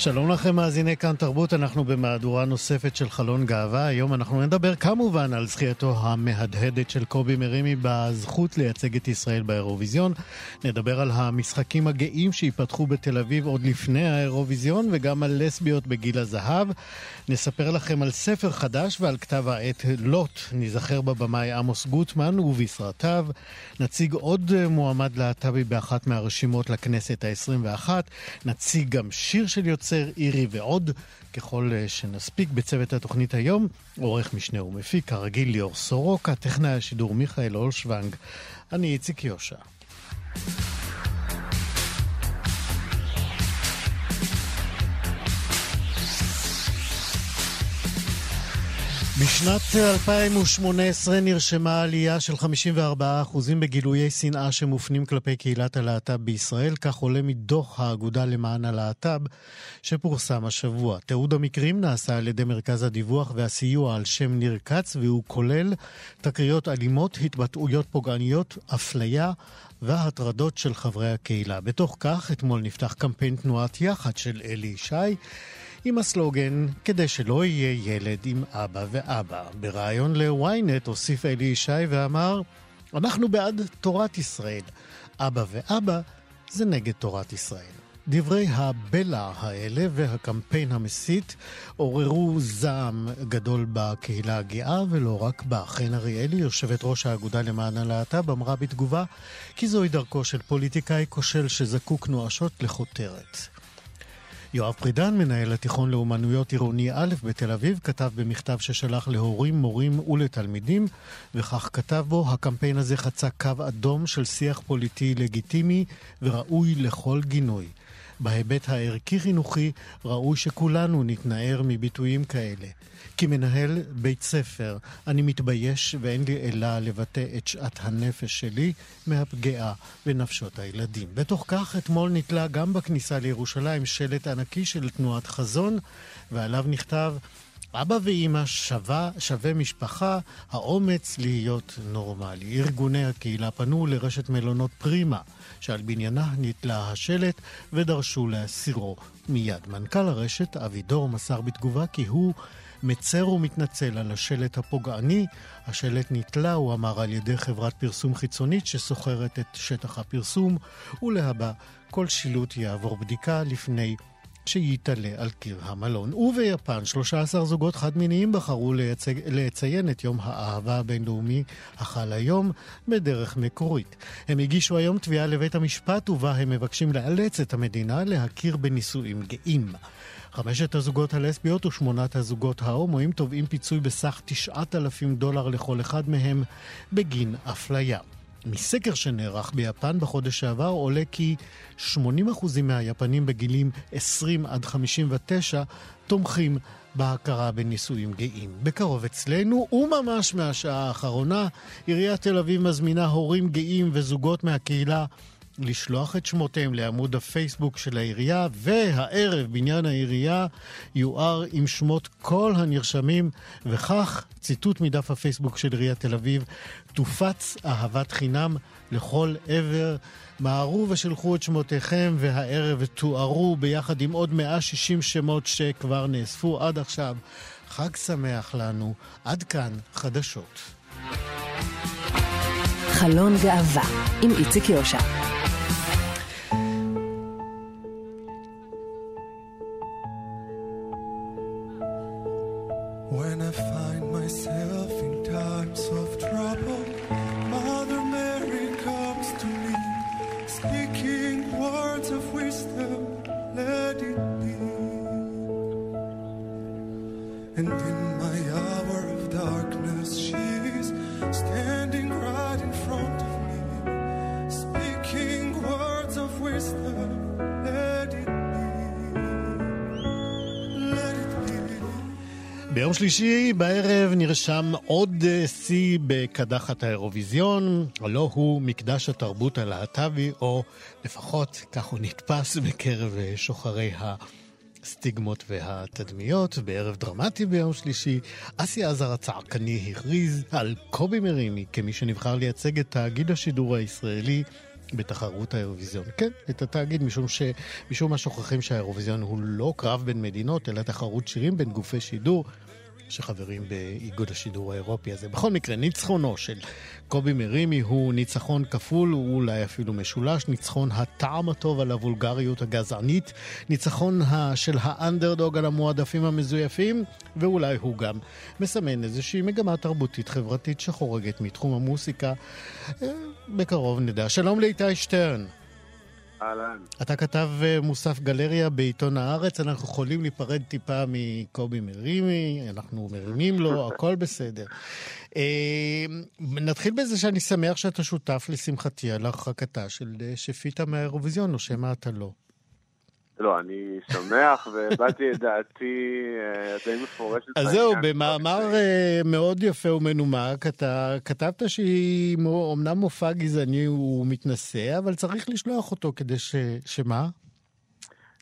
שלום לכם מאזיני כאן תרבות, אנחנו במהדורה נוספת של חלון גאווה. היום אנחנו נדבר כמובן על זכייתו המהדהדת של קובי מרימי בזכות לייצג את ישראל באירוויזיון. נדבר על המשחקים הגאים שייפתחו בתל אביב עוד לפני האירוויזיון וגם על לסביות בגיל הזהב. נספר לכם על ספר חדש ועל כתב העת לוט, ניזכר בבמאי עמוס גוטמן ובסרטיו. נציג עוד מועמד להט"בי באחת מהרשימות לכנסת ה-21. נציג גם שיר של יוצא יוצר, אירי ועוד, ככל אה, שנספיק בצוות התוכנית היום, עורך משנה ומפיק, כרגיל ליאור סורוקה, טכנאי השידור מיכאל אולשוונג, אני איציק יושע. בשנת 2018 נרשמה עלייה של 54% בגילויי שנאה שמופנים כלפי קהילת הלהט"ב בישראל, כך עולה מדוח האגודה למען הלהט"ב שפורסם השבוע. תיעוד המקרים נעשה על ידי מרכז הדיווח והסיוע על שם ניר כץ, והוא כולל תקריות אלימות, התבטאויות פוגעניות, אפליה, והטרדות של חברי הקהילה. בתוך כך, אתמול נפתח קמפיין תנועת יחד של אלי ישי. עם הסלוגן "כדי שלא יהיה ילד עם אבא ואבא". בריאיון ל-ynet הוסיף אלי ישי ואמר אנחנו בעד תורת ישראל. אבא ואבא זה נגד תורת ישראל. דברי הבלע האלה והקמפיין המסית עוררו זעם גדול בקהילה הגאה ולא רק בה. חן אריאלי, יושבת ראש האגודה למען הלהט"ב, אמרה בתגובה כי זוהי דרכו של פוליטיקאי כושל שזקוק נואשות לכותרת. יואב פרידן, מנהל התיכון לאומנויות עירוני א' בתל אביב, כתב במכתב ששלח להורים, מורים ולתלמידים, וכך כתב בו, הקמפיין הזה חצה קו אדום של שיח פוליטי לגיטימי וראוי לכל גינוי. בהיבט הערכי-חינוכי ראוי שכולנו נתנער מביטויים כאלה. כמנהל בית ספר, אני מתבייש ואין לי אלא לבטא את שאט הנפש שלי מהפגיעה בנפשות הילדים. בתוך כך, אתמול נתלה גם בכניסה לירושלים שלט ענקי של תנועת חזון, ועליו נכתב אבא ואימא שווה, שווה משפחה, האומץ להיות נורמלי. ארגוני הקהילה פנו לרשת מלונות פרימה, שעל בניינה נתלה השלט, ודרשו להסירו מיד. מנכ"ל הרשת, אבידור, מסר בתגובה כי הוא מצר ומתנצל על השלט הפוגעני. השלט נתלה, הוא אמר, על ידי חברת פרסום חיצונית שסוחרת את שטח הפרסום, ולהבא כל שילוט יעבור בדיקה לפני שייתלה על קיר המלון. וביפן, 13 זוגות חד-מיניים בחרו לייצג, לציין את יום האהבה הבינלאומי החל היום בדרך מקורית. הם הגישו היום תביעה לבית המשפט ובה הם מבקשים לאלץ את המדינה להכיר בנישואים גאים. חמשת הזוגות הלסביות ושמונת הזוגות ההומואים תובעים פיצוי בסך 9,000 דולר לכל אחד מהם בגין אפליה. מסקר שנערך ביפן בחודש שעבר עולה כי 80% מהיפנים בגילים 20 עד 59 תומכים בהכרה בנישואים גאים. בקרוב אצלנו, וממש מהשעה האחרונה, עיריית תל אביב מזמינה הורים גאים וזוגות מהקהילה לשלוח את שמותיהם לעמוד הפייסבוק של העירייה, והערב בניין העירייה יואר עם שמות כל הנרשמים, וכך, ציטוט מדף הפייסבוק של עיריית תל אביב, תופץ אהבת חינם לכל עבר. מהרו ושלחו את שמותיכם, והערב תוארו ביחד עם עוד 160 שמות שכבר נאספו עד עכשיו. חג שמח לנו. עד כאן חדשות. חלון גאווה עם איציק יושע. when I ביום שלישי בערב נרשם עוד אה, שיא בקדחת האירוויזיון, הלא הוא מקדש התרבות הלהט"בי, או לפחות כך הוא נתפס בקרב אה, שוחרי הסטיגמות והתדמיות. בערב דרמטי ביום שלישי, אסי עזר הצעקני הכריז על קובי מרימי כמי שנבחר לייצג את תאגיד השידור הישראלי. בתחרות האירוויזיון. כן, את התאגיד, משום שמשום מה שוכחים שהאירוויזיון הוא לא קרב בין מדינות, אלא תחרות שירים בין גופי שידור. שחברים באיגוד השידור האירופי הזה. בכל מקרה, ניצחונו של קובי מרימי הוא ניצחון כפול, הוא אולי אפילו משולש, ניצחון הטעם הטוב על הוולגריות הגזענית, ניצחון של האנדרדוג על המועדפים המזויפים, ואולי הוא גם מסמן איזושהי מגמה תרבותית חברתית שחורגת מתחום המוסיקה. אה, בקרוב נדע. שלום לאיתי שטרן. אהלן. אתה כתב אה, מוסף גלריה בעיתון הארץ, אנחנו יכולים להיפרד טיפה מקובי מרימי, אנחנו מרימים לו, הכל בסדר. אה, נתחיל בזה שאני שמח שאתה שותף, לשמחתי, על הרחקתה של אה, שפיטה מהאירוויזיון, או שמא אתה לא. לא, אני שמח והבעתי את דעתי אה, די מפורשת. אז זהו, במאמר אה, מאוד יפה ומנומק, אתה כתבת שהיא אומנם מופע גזעני ומתנשא, אבל צריך לשלוח אותו כדי ש... שמה?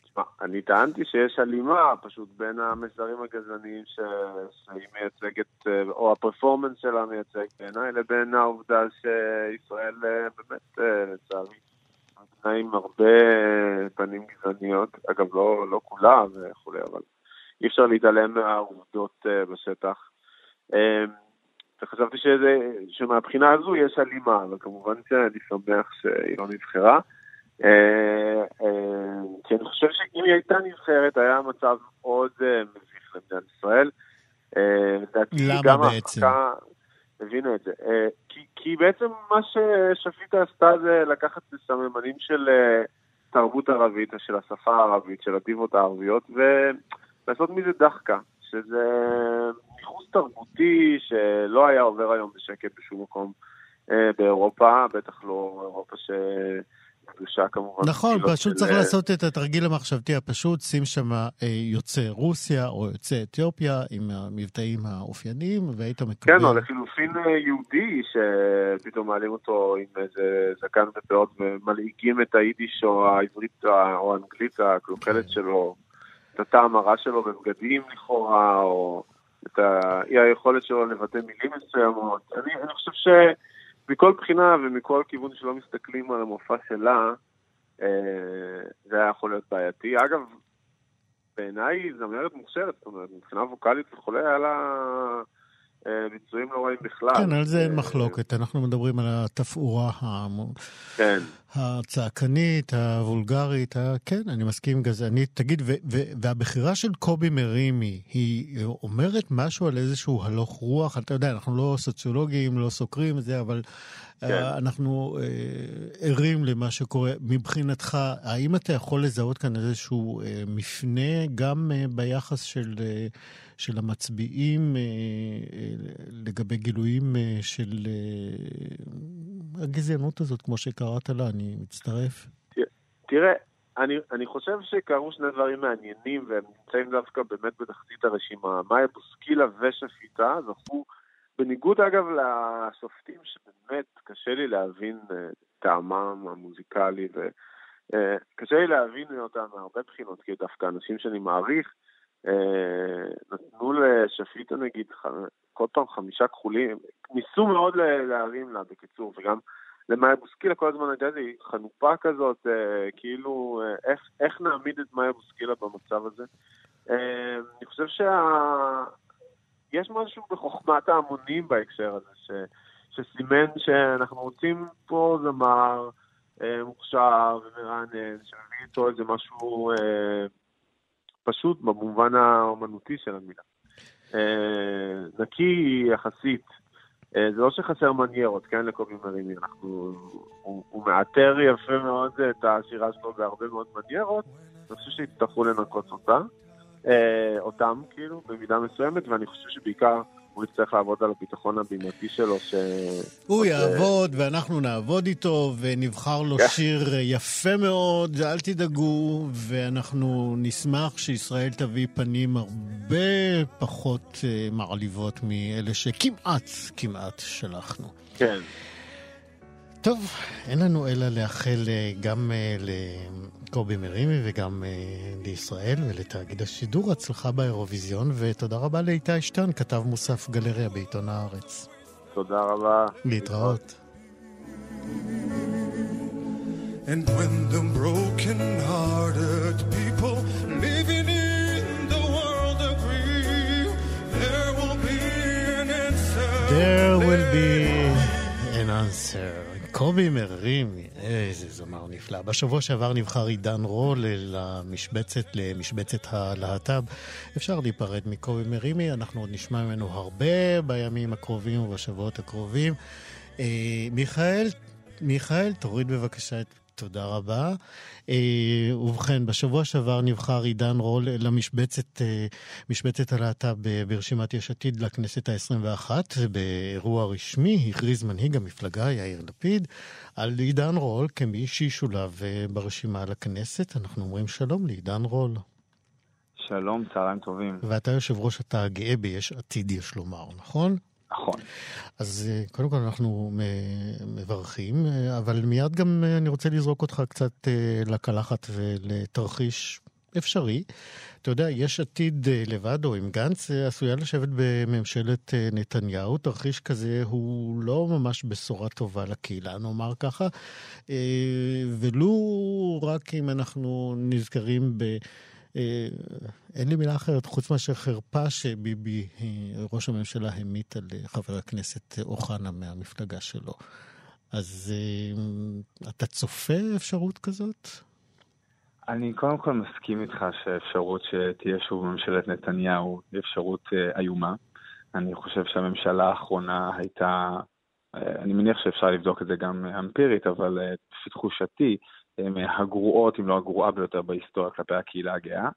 תשמע, אני טענתי שיש הלימה פשוט בין המסרים הגזעניים שהיא מייצגת, אה, או הפרפורמנס שלה מייצג בעיניי, לבין העובדה שישראל באמת, לצערי, עם הרבה פנים גזעניות, אגב לא, לא כולה וכולי, אבל אי אפשר להתעלם מהעובדות uh, בשטח. Um, וחשבתי שזה, שמבחינה הזו יש הלימה, אבל כמובן שאני שמח שהיא לא נבחרה. Uh, כי אני חושב שאם היא הייתה נבחרת, היה מצב עוד מביך למדינת ישראל. למה בעצם? הבינו את זה. כי, כי בעצם מה ששפיטה עשתה זה לקחת את הסממנים של תרבות ערבית, של השפה הערבית, של הדיבות הערביות, ולעשות מזה דחקה, שזה ניחוס תרבותי שלא היה עובר היום בשקט בשום מקום אה, באירופה, בטח לא אירופה ש... קדושה כמובן. נכון, פשוט צריך לעשות את התרגיל המחשבתי הפשוט, שים שם אה, יוצא רוסיה או יוצא אתיופיה עם המבטאים האופייניים, והיית מקבל... כן, או לחילופין אה, יהודי שפתאום מעלים אותו עם איזה זקן ופאות ומלעיגים את היידיש או העברית או האנגלית הקלוקלת כן. שלו, את הטעם הרע שלו בבגדים לכאורה, או את האי היכולת שלו לבטא מילים מסוימות. אני, אני חושב ש... מכל בחינה ומכל כיוון שלא מסתכלים על המופע שלה, אה, זה היה יכול להיות בעייתי. אגב, בעיניי זמרת מוכשרת, זאת אומרת, מבחינה ווקאלית וכולי, היה לה ביצועים לא רעים בכלל. כן, על זה אין מחלוקת. אנחנו מדברים על התפאורה כן. הצעקנית, הוולגרית, ה... כן, אני מסכים גזענית. תגיד, והבחירה של קובי מרימי, היא אומרת משהו על איזשהו הלוך רוח? אתה יודע, אנחנו לא סוציולוגים, לא סוקרים את זה, אבל כן. אה, אנחנו אה, ערים למה שקורה. מבחינתך, האם אתה יכול לזהות כאן איזשהו אה, מפנה גם אה, ביחס של... אה, של המצביעים אה, אה, לגבי גילויים אה, של הגזענות הזאת, כמו שקראת לה, אני מצטרף. תראה, אני, אני חושב שקרו שני דברים מעניינים, והם נמצאים דווקא באמת בתחתית הרשימה. מאיה בוסקילה ושפיטה זכו, בניגוד אגב לשופטים, שבאמת קשה לי להבין טעמם המוזיקלי, וקשה לי להבין אותם מהרבה בחינות, כי דווקא אנשים שאני מעריך, נתנו לשפיטה נגיד כל פעם חמישה כחולים, ניסו מאוד להרים לה בקיצור, וגם למאיה בוסקילה כל הזמן הייתה איזו חנופה כזאת, אה, כאילו אה, איך, איך נעמיד את מאיה בוסקילה במצב הזה. אני חושב שיש משהו בחוכמת ההמונים בהקשר הזה, ש... שסימן שאנחנו רוצים פה זמר מוכשר ומרענן, שמביא איתו איזה משהו פשוט במובן האומנותי של המילה. אה, נקי יחסית. אה, זה לא שחסר מניירות, כן, לקובי מרימי, אנחנו... הוא, הוא מאתר יפה מאוד את השירה שלו בהרבה מאוד מניירות, אני חושב שיצטרכו לנקות אותה, אה, אותם, כאילו, במידה מסוימת, ואני חושב שבעיקר הוא יצטרך לעבוד על הביטחון הבימתי שלו, ש... הוא יעבוד ואנחנו נעבוד איתו ונבחר לו. שיר יפה מאוד, אל תדאגו, ואנחנו נשמח שישראל תביא פנים הרבה פחות אה, מעליבות מאלה שכמעט, כמעט שלחנו. כן. טוב, אין לנו אלא לאחל אה, גם אה, לקובי מרימי וגם אה, לישראל ולתאגיד השידור הצלחה באירוויזיון, ותודה רבה לאיתי שטרן, כתב מוסף גלריה בעיתון הארץ. תודה רבה. להתראות. And when the broken-hearted people living in the world agree, there will be an answer. There will be an answer. קובי מרימי, איזה זמר נפלא. בשבוע שעבר נבחר עידן רול למשבצת, למשבצת הלהט"ב. אפשר להיפרד מקובי מרימי, אנחנו עוד נשמע ממנו הרבה בימים הקרובים ובשבועות הקרובים. אה, מיכאל, מיכאל, תוריד בבקשה את תודה רבה. אה, ובכן, בשבוע שעבר נבחר עידן רול למשבצת אה, משבצת הלהט"ב ברשימת יש עתיד לכנסת ה-21. באירוע רשמי הכריז מנהיג המפלגה, יאיר לפיד, על עידן רול כמי שישולב אה, ברשימה לכנסת. אנחנו אומרים שלום לעידן רול. שלום, צהריים טובים. ואתה יושב ראש התא הגאה ביש עתיד, יש לומר, נכון? נכון. אז אה, קודם כל אנחנו מברכים, אה, אבל מיד גם אה, אני רוצה לזרוק אותך קצת לקלחת ולתרחיש אפשרי. אתה יודע, יש עתיד לבד או עם גנץ עשויה לשבת בממשלת נתניהו. תרחיש כזה הוא לא ממש בשורה טובה לקהילה, נאמר ככה. ולו רק אם אנחנו נזכרים ב... אה, אין לי מילה אחרת חוץ מאשר חרפה שביבי, אה, ראש הממשלה, המית על אה, חבר הכנסת אוחנה מהמפלגה שלו. אז אתה צופה אפשרות כזאת? אני קודם כל מסכים איתך שהאפשרות שתהיה שוב ממשלת נתניהו היא אפשרות איומה. אני חושב שהממשלה האחרונה הייתה, אני מניח שאפשר לבדוק את זה גם אמפירית, אבל לפי תחושתי, הגרועות, אם לא הגרועה ביותר בהיסטוריה כלפי הקהילה הגאה.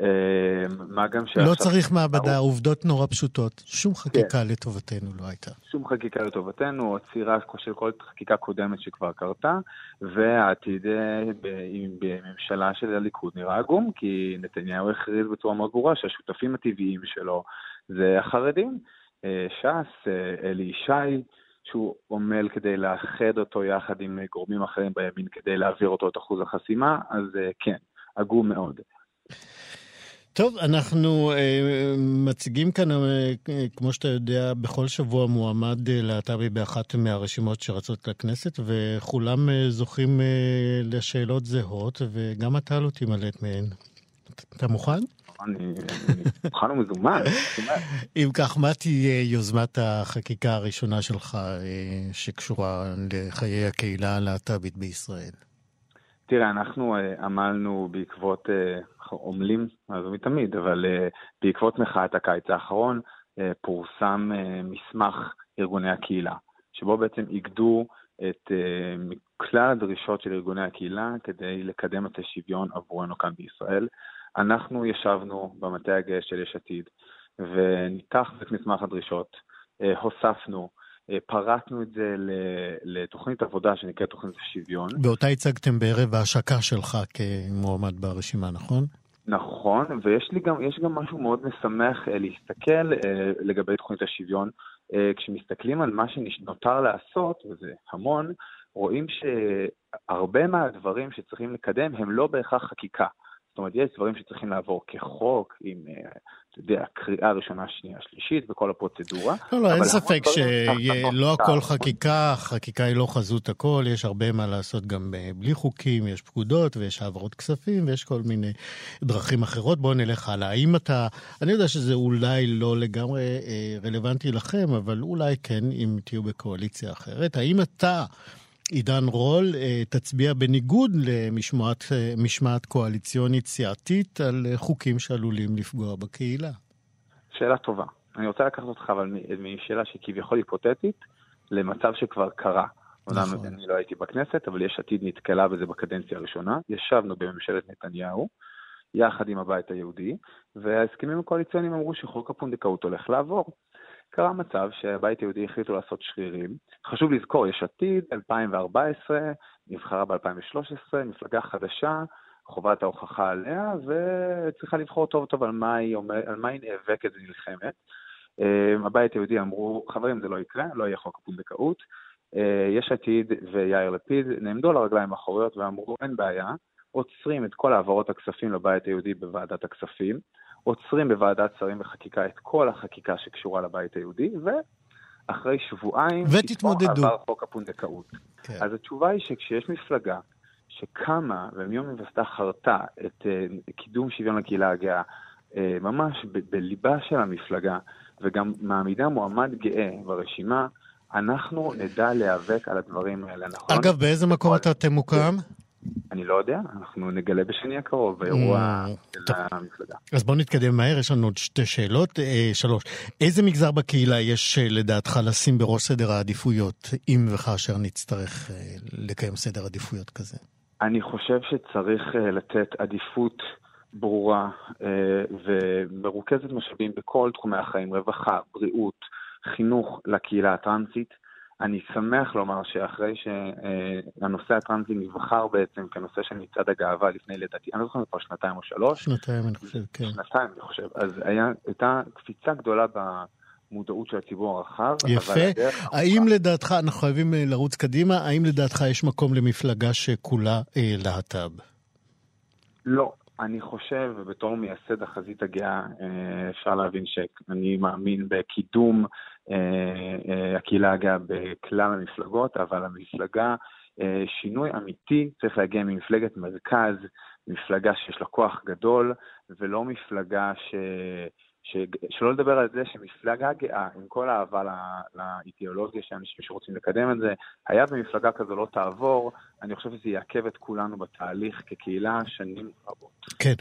אה, מה גם שעכשיו... לא צריך מעבדה, עובדות נורא פשוטות. שום חקיקה כן. לטובתנו לא הייתה. שום חקיקה לטובתנו, עצירה של כל חקיקה קודמת שכבר קרתה, והעתיד אה, בממשלה של הליכוד נראה עגום, כי נתניהו הכריז בצורה מאוד ברורה שהשותפים הטבעיים שלו זה החרדים. אה, ש"ס, אלי ישי, שהוא עמל כדי לאחד אותו יחד עם גורמים אחרים בימין כדי להעביר אותו את אחוז החסימה, אז אה, כן, עגום מאוד. טוב, אנחנו אה, מציגים כאן, אה, כמו שאתה יודע, בכל שבוע מועמד אה, להט"בי באחת מהרשימות שרצות לכנסת, וכולם אה, זוכים אה, לשאלות זהות, וגם אתה לא תימלט מהן. אתה מוכן? אני מוכן ומזומן. אם כך, מה תהיה יוזמת החקיקה הראשונה שלך אה, שקשורה לחיי הקהילה הלהט"בית בישראל? תראה, אנחנו uh, עמלנו בעקבות, uh, עמלים, אז מתמיד, אבל בעקבות מחאת הקיץ האחרון, פורסם מסמך ארגוני הקהילה, שבו בעצם איגדו את כלל הדרישות של ארגוני הקהילה כדי לקדם את השוויון עבורנו כאן בישראל. אנחנו ישבנו במטה הגאה של יש עתיד, וניתחנו את מסמך הדרישות, אה, הוספנו, אה, פרטנו את זה לתוכנית עבודה שנקראת תוכנית השוויון. ואותה הצגתם בערב ההשקה שלך כמועמד ברשימה, נכון? נכון, ויש לי גם, יש גם משהו מאוד משמח אה, להסתכל לגבי תוכנית השוויון. כשמסתכלים על מה שנותר לעשות, וזה המון, רואים שהרבה מהדברים שצריכים לקדם הם לא בהכרח חקיקה. זאת אומרת, יש דברים שצריכים לעבור כחוק, עם, אה, אתה יודע, קריאה ראשונה, שנייה, שלישית, וכל הפרוצדורה. לא, לא, אין ספק שלא הכל חקיקה, חקיקה היא לא חזות הכל, יש הרבה מה לעשות גם אה, בלי חוקים, יש פקודות ויש העברות כספים ויש כל מיני דרכים אחרות. בואו נלך הלאה. האם אתה, אני יודע שזה אולי לא לגמרי אה, רלוונטי לכם, אבל אולי כן, אם תהיו בקואליציה אחרת. האם אתה... עידן רול, אה, תצביע בניגוד למשמעת קואליציונית סיעתית על אה, חוקים שעלולים לפגוע בקהילה? שאלה טובה. אני רוצה לקחת אותך אבל משאלה שכביכול היפותטית למצב שכבר קרה. נכון. אני לא הייתי בכנסת, אבל יש עתיד נתקלה בזה בקדנציה הראשונה. ישבנו בממשלת נתניהו, יחד עם הבית היהודי, וההסכמים הקואליציוניים אמרו שחוק הפונדקאות הולך לעבור. קרה מצב שהבית היהודי החליטו לעשות שרירים. חשוב לזכור, יש עתיד, 2014, נבחרה ב-2013, מפלגה חדשה, חובת ההוכחה עליה, וצריכה לבחור טוב טוב על מה היא, אומר, על מה היא נאבקת ונלחמת. Uh, הבית היהודי אמרו, חברים, זה לא יקרה, לא יהיה חוק הפונדקאות. Uh, יש עתיד ויאיר לפיד נעמדו על הרגליים האחוריות ואמרו, אין בעיה, עוצרים את כל העברות הכספים לבית היהודי בוועדת הכספים, עוצרים בוועדת שרים וחקיקה את כל החקיקה שקשורה לבית היהודי, ואחרי שבועיים... ותתמודדו. עבר חוק הפונדקאות. כן. אז התשובה היא שכשיש מפלגה שקמה ומיום היווסדה חרתה את uh, קידום שוויון לקהילה הגאה, uh, ממש ב- בליבה של המפלגה, וגם מעמידה מועמד גאה ברשימה, אנחנו נדע להיאבק על הדברים האלה, נכון? אגב, באיזה מקום אתה תמוקם? אני לא יודע, אנחנו נגלה בשני הקרוב, באירוע Mm, של. המפלגה. אז בואו נתקדם מהר, יש לנו עוד שתי שאלות. אה, שלוש, איזה מגזר בקהילה יש אה, לדעתך לשים בראש סדר העדיפויות, אם וכאשר נצטרך אה, לקיים סדר עדיפויות כזה? אני חושב שצריך אה, לתת עדיפות ברורה אה, ומרוכזת משאבים בכל תחומי החיים, רווחה, בריאות, חינוך לקהילה הטרנסית. אני שמח לומר שאחרי שהנושא הטרנסי נבחר בעצם כנושא של מצעד הגאווה לפני לדעתי, אני לא זוכר כבר שנתיים או שלוש, שנתיים, אני חושב, כן. שנתיים אני חושב, אז היה, הייתה קפיצה גדולה במודעות של הציבור הרחב. יפה. האם לדעתך, אנחנו חייבים אה, לרוץ קדימה, האם לדעתך יש מקום למפלגה שכולה אה, להט"ב? לא, אני חושב, ובתור מייסד החזית הגאה, אה, אפשר להבין שאני מאמין בקידום אה, הקהילה הגאה בכלל המפלגות, אבל המפלגה, אה, שינוי אמיתי צריך להגיע ממפלגת מרכז, מפלגה שיש לה כוח גדול, ולא מפלגה ש... ש... שלא לדבר על זה שמפלגה גאה, עם כל האהבה ל- לאידיאולוגיה של אנשים שרוצים לקדם את זה, היה ומפלגה כזו לא תעבור, אני חושב שזה יעכב את כולנו בתהליך כקהילה שנים רבות. כן.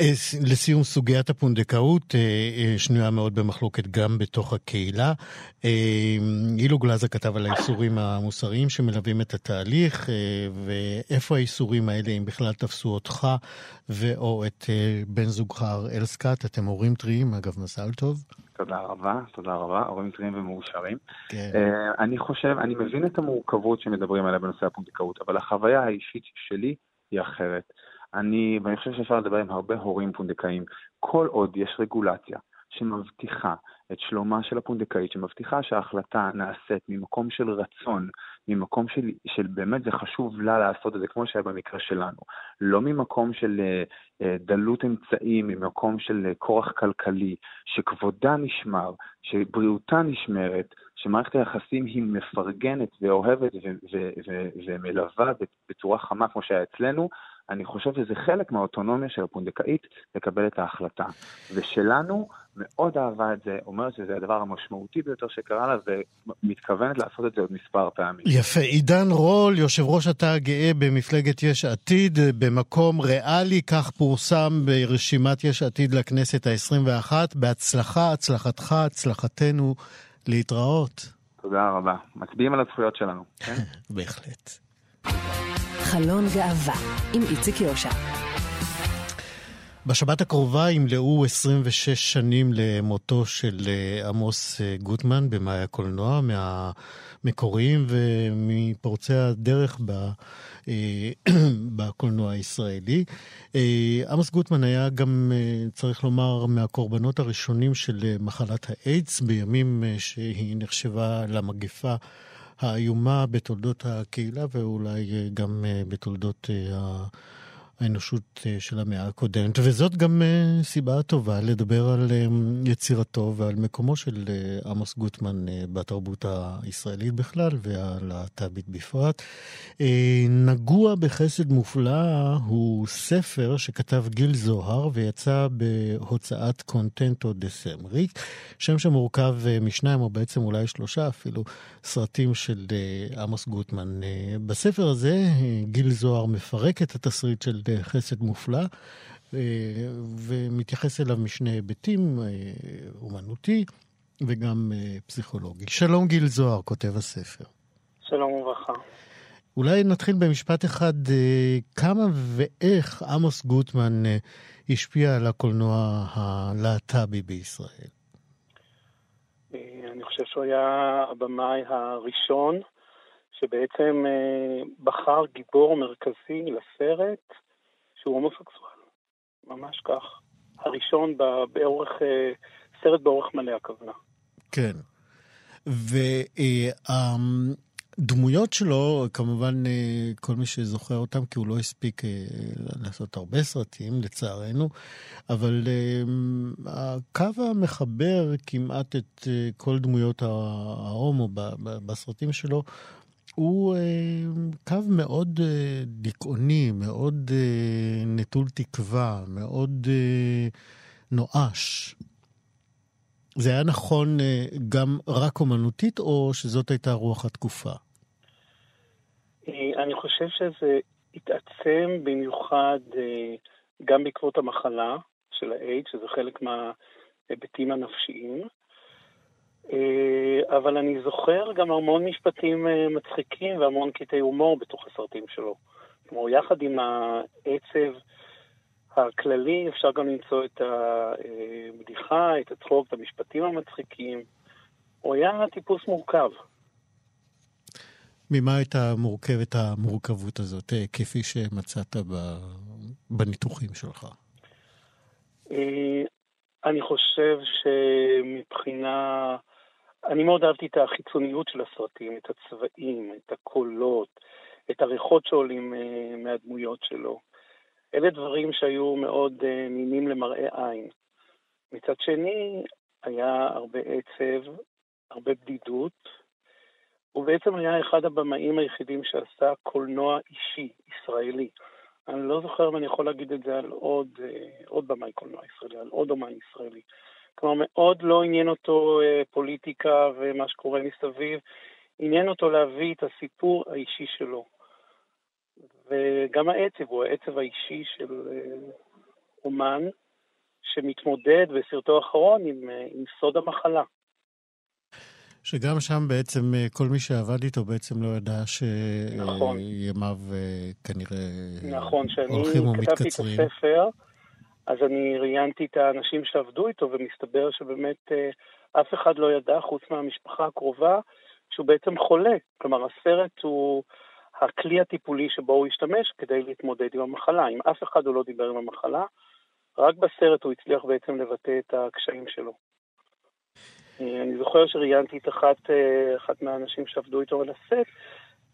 אה, לסיום, סוגיית הפונדקאות אה, אה, שנויה מאוד במחלוקת גם בתוך הקהילה. אילו גלאזה כתב על האיסורים המוסריים שמלווים את התהליך, ואיפה האיסורים האלה, אם בכלל תפסו אותך ו/או את בן זוגך הראל סקאט, אתם הורים טריים, אגב, מזל טוב. תודה רבה, תודה רבה, הורים טריים ומאושרים. כן. אה, אני חושב, אני מבין את המורכבות שמדברים עליה בנושא הפונדקאות, אבל החוויה האישית שלי היא אחרת. אני, ואני חושב שאפשר לדבר עם הרבה הורים פונדקאים, כל עוד יש רגולציה שמבטיחה את שלומה של הפונדקאית, שמבטיחה שההחלטה נעשית ממקום של רצון, ממקום של, של באמת זה חשוב לה לעשות את זה, כמו שהיה במקרה שלנו. לא ממקום של אה, אה, דלות אמצעים, ממקום של אה, כורח כלכלי, שכבודה נשמר, שבריאותה נשמרת, שמערכת היחסים היא מפרגנת ואוהבת ו- ו- ו- ומלווה בצורה חמה כמו שהיה אצלנו, אני חושב שזה חלק מהאוטונומיה של הפונדקאית לקבל את ההחלטה. ושלנו מאוד אהבה את זה, אומרת שזה הדבר המשמעותי ביותר שקרה לה, ומתכוונת לעשות את זה עוד מספר פעמים. יפה. עידן רול, יושב ראש התא הגאה במפלגת יש עתיד, במקום ריאלי, כך פורסם ברשימת יש עתיד לכנסת ה-21. בהצלחה, הצלחתך, הצלחתנו, להתראות. תודה רבה. מצביעים על הזכויות שלנו, כן? בהחלט. חלון גאווה עם איציק יושע. בשבת הקרובה ימלאו 26 שנים למותו של אה, עמוס אה, גוטמן במאי הקולנוע, מהמקוריים ומפורצי הדרך ב, אה, בקולנוע הישראלי. עמוס גוטמן היה גם, צריך לומר, מהקורבנות הראשונים של מחלת האיידס, בימים שהיא נחשבה למגפה. האיומה בתולדות הקהילה ואולי גם בתולדות ה- האנושות אה, של המאה הקודמת. וזאת גם אה, סיבה טובה לדבר על אה, יצירתו ועל מקומו של עמוס גוטמן בתרבות הישראלית בכלל והלהט"בית בפרט. נגוע בחסד מופלא הוא ספר שכתב גיל זוהר ויצא בהוצאת קונטנטו דה סמריק, שם שמורכב משניים או בעצם אולי שלושה אפילו סרטים של עמוס גוטמן. בספר הזה גיל זוהר מפרק את התסריט של אה, חסד מופלא אה, ומתייחס אליו משני היבטים, אה, אומנותי וגם אה, פסיכולוגי. שלום גיל זוהר, כותב הספר. שלום וברכה. אולי נתחיל במשפט אחד, אה, כמה ואיך עמוס גוטמן אה, השפיע על הקולנוע הלהט"בי בישראל? אה, אני חושב שהוא היה הבמאי הראשון שבעצם בחר גיבור מרכזי לסרט שהוא הומוסקסואל, ממש כך. הראשון באורך, סרט באורך מלא הכוונה. כן. והדמויות שלו, כמובן אה, כל מי שזוכר אותם, כי הוא לא הספיק אה, לעשות הרבה סרטים, לצערנו, אבל אה, הקו המחבר כמעט את כל דמויות ההומו בסרטים שלו, הוא קו מאוד דיכאוני, מאוד נטול תקווה, מאוד נואש. זה היה נכון אה, גם רק אומנותית, או שזאת הייתה רוח התקופה? אה, אני חושב שזה התעצם במיוחד אה, גם בעקבות המחלה של האייד, שזה חלק מההיבטים הנפשיים. אבל אני זוכר גם המון משפטים מצחיקים והמון קטעי הומור בתוך הסרטים שלו. כלומר, יחד עם העצב הכללי, אפשר גם למצוא את הבדיחה, את הצחוק, את המשפטים המצחיקים. הוא היה טיפוס מורכב. ממה הייתה מורכבת המורכבות הזאת, אה, כפי שמצאת בניתוחים שלך? אה, אני חושב שמבחינה... אני מאוד אהבתי את החיצוניות של הסרטים, את הצבעים, את הקולות, את הריחות שעולים אה, מהדמויות שלו. אלה דברים שהיו מאוד uh, נינים למראה עין. מצד שני, היה הרבה עצב, הרבה בדידות. הוא בעצם היה אחד הבמאים היחידים שעשה קולנוע אישי, ישראלי. אני לא זוכר אם אני יכול להגיד את זה על עוד, uh, עוד במאי קולנוע ישראלי, על עוד אומן ישראלי. כלומר, מאוד לא עניין אותו uh, פוליטיקה ומה שקורה מסביב, עניין אותו להביא את הסיפור האישי שלו. וגם העצב הוא העצב האישי של אה, אומן שמתמודד בסרטו האחרון עם, אה, עם סוד המחלה. שגם שם בעצם אה, כל מי שעבד איתו בעצם לא ידע שימיו נכון. כנראה נכון, הולכים ומתקצרים. נכון, כשאני כתבתי את הספר, אז אני ראיינתי את האנשים שעבדו איתו, ומסתבר שבאמת אף אחד לא ידע, חוץ מהמשפחה הקרובה, שהוא בעצם חולה. כלומר, הסרט הוא... הכלי הטיפולי שבו הוא השתמש כדי להתמודד עם המחלה. עם אף אחד הוא לא דיבר עם המחלה, רק בסרט הוא הצליח בעצם לבטא את הקשיים שלו. אה, אני זוכר שראיינתי את אחת, אה, אחת מהאנשים שעבדו איתו על הסט,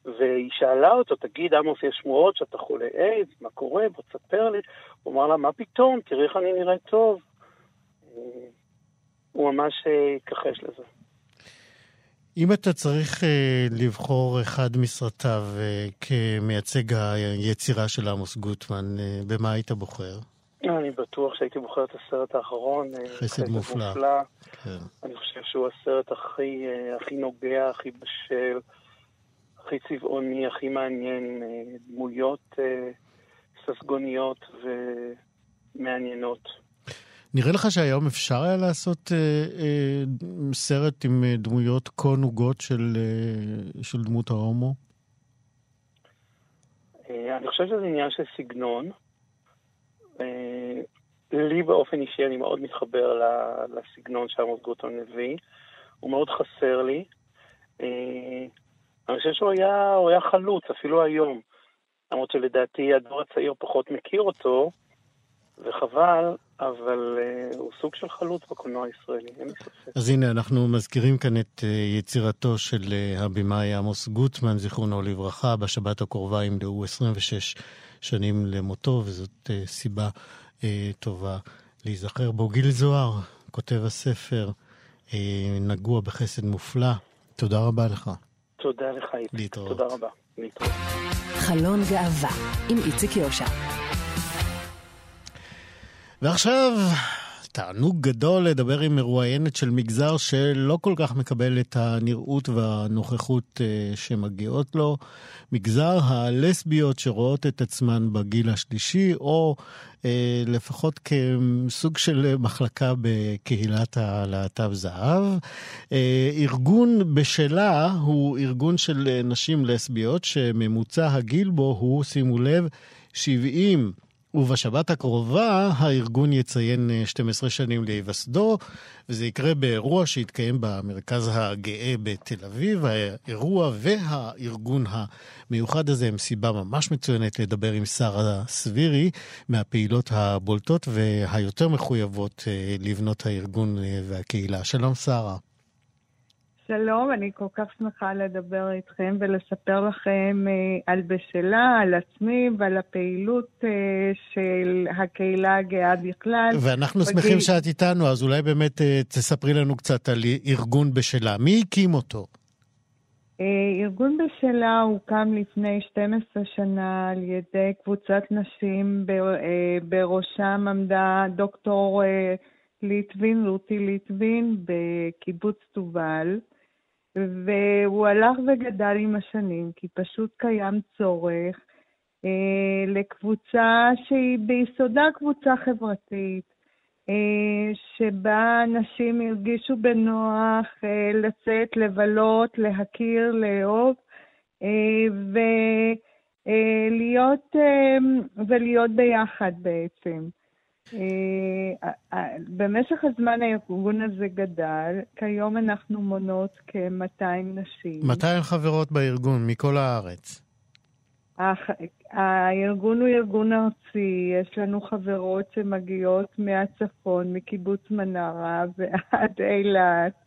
והיא שאלה אותו, תגיד, עמוס, יש שמועות שאתה חולה איידס, מה קורה? בוא תספר לי. הוא אמר לה, מה פתאום? תראי איך אני נראה טוב. אה, הוא ממש התכחש לזה. אם אתה צריך uh, לבחור אחד מסרטיו uh, כמייצג היצירה של עמוס גוטמן, uh, במה היית בוחר? אני בטוח שהייתי בוחר את הסרט האחרון, חסד מופלא. מופלא. כן. אני חושב שהוא הסרט הכי, הכי נוגע, הכי בשל, הכי צבעוני, הכי מעניין, uh, דמויות uh, ססגוניות ומעניינות. נראה לך שהיום אפשר היה לעשות אה, אה, סרט עם אה, דמויות כה נוגות של, אה, של דמות ההומו? אה, אני חושב שזה עניין של סגנון. אה, לי באופן אישי אני מאוד מתחבר לסגנון שעמוס גוטון מביא. הוא מאוד חסר לי. אה, אני חושב שהוא היה, היה חלוץ, אפילו היום. למרות שלדעתי הדור הצעיר פחות מכיר אותו, וחבל, אבל uh, הוא סוג של חלוץ בקולנוע הישראלי, אין לי ספק. אז הנה, אנחנו מזכירים כאן את uh, יצירתו של uh, הבמאי עמוס גוטמן, זיכרונו לברכה. בשבת הקרובה ימלאו 26 שנים למותו, וזאת uh, סיבה uh, טובה להיזכר בו. גיל זוהר, כותב הספר, uh, נגוע בחסד מופלא. תודה רבה לך. תודה לך, איציק. להתראות. תודה רבה. להתראות. חלון גאווה עם איציק יושע. ועכשיו, תענוג גדול לדבר עם מרואיינת של מגזר שלא כל כך מקבל את הנראות והנוכחות אה, שמגיעות לו. מגזר הלסביות שרואות את עצמן בגיל השלישי, או אה, לפחות כסוג של מחלקה בקהילת הלהט"ב זהב. אה, ארגון בשלה הוא ארגון של נשים לסביות, שממוצע הגיל בו הוא, שימו לב, 70. ובשבת הקרובה הארגון יציין 12 שנים להיווסדו, וזה יקרה באירוע שיתקיים במרכז הגאה בתל אביב. האירוע והארגון המיוחד הזה הם סיבה ממש מצוינת לדבר עם שרה סבירי, מהפעילות הבולטות והיותר מחויבות לבנות הארגון והקהילה. שלום שרה. שלום, אני כל כך שמחה לדבר איתכם ולספר לכם אה, על בשלה, על עצמי ועל הפעילות אה, של הקהילה הגאה בכלל. ואנחנו בגיל... שמחים שאת איתנו, אז אולי באמת אה, תספרי לנו קצת על ארגון בשלה. מי הקים אותו? ארגון בשלה הוקם לפני 12 שנה על ידי קבוצת נשים, בראשם עמדה דוקטור ליטבין, רותי ליטבין, בקיבוץ תובל. והוא הלך וגדל עם השנים, כי פשוט קיים צורך אה, לקבוצה שהיא ביסודה קבוצה חברתית, אה, שבה אנשים הרגישו בנוח אה, לצאת, לבלות, להכיר, לאהוב, אה, ולהיות, אה, ולהיות ביחד בעצם. אה, במשך הזמן הארגון הזה גדל, כיום אנחנו מונות כ-200 נשים. 200 חברות בארגון, מכל הארץ. הארגון הוא ארגון ארצי, יש לנו חברות שמגיעות מהצפון, מקיבוץ מנרה ועד אילת.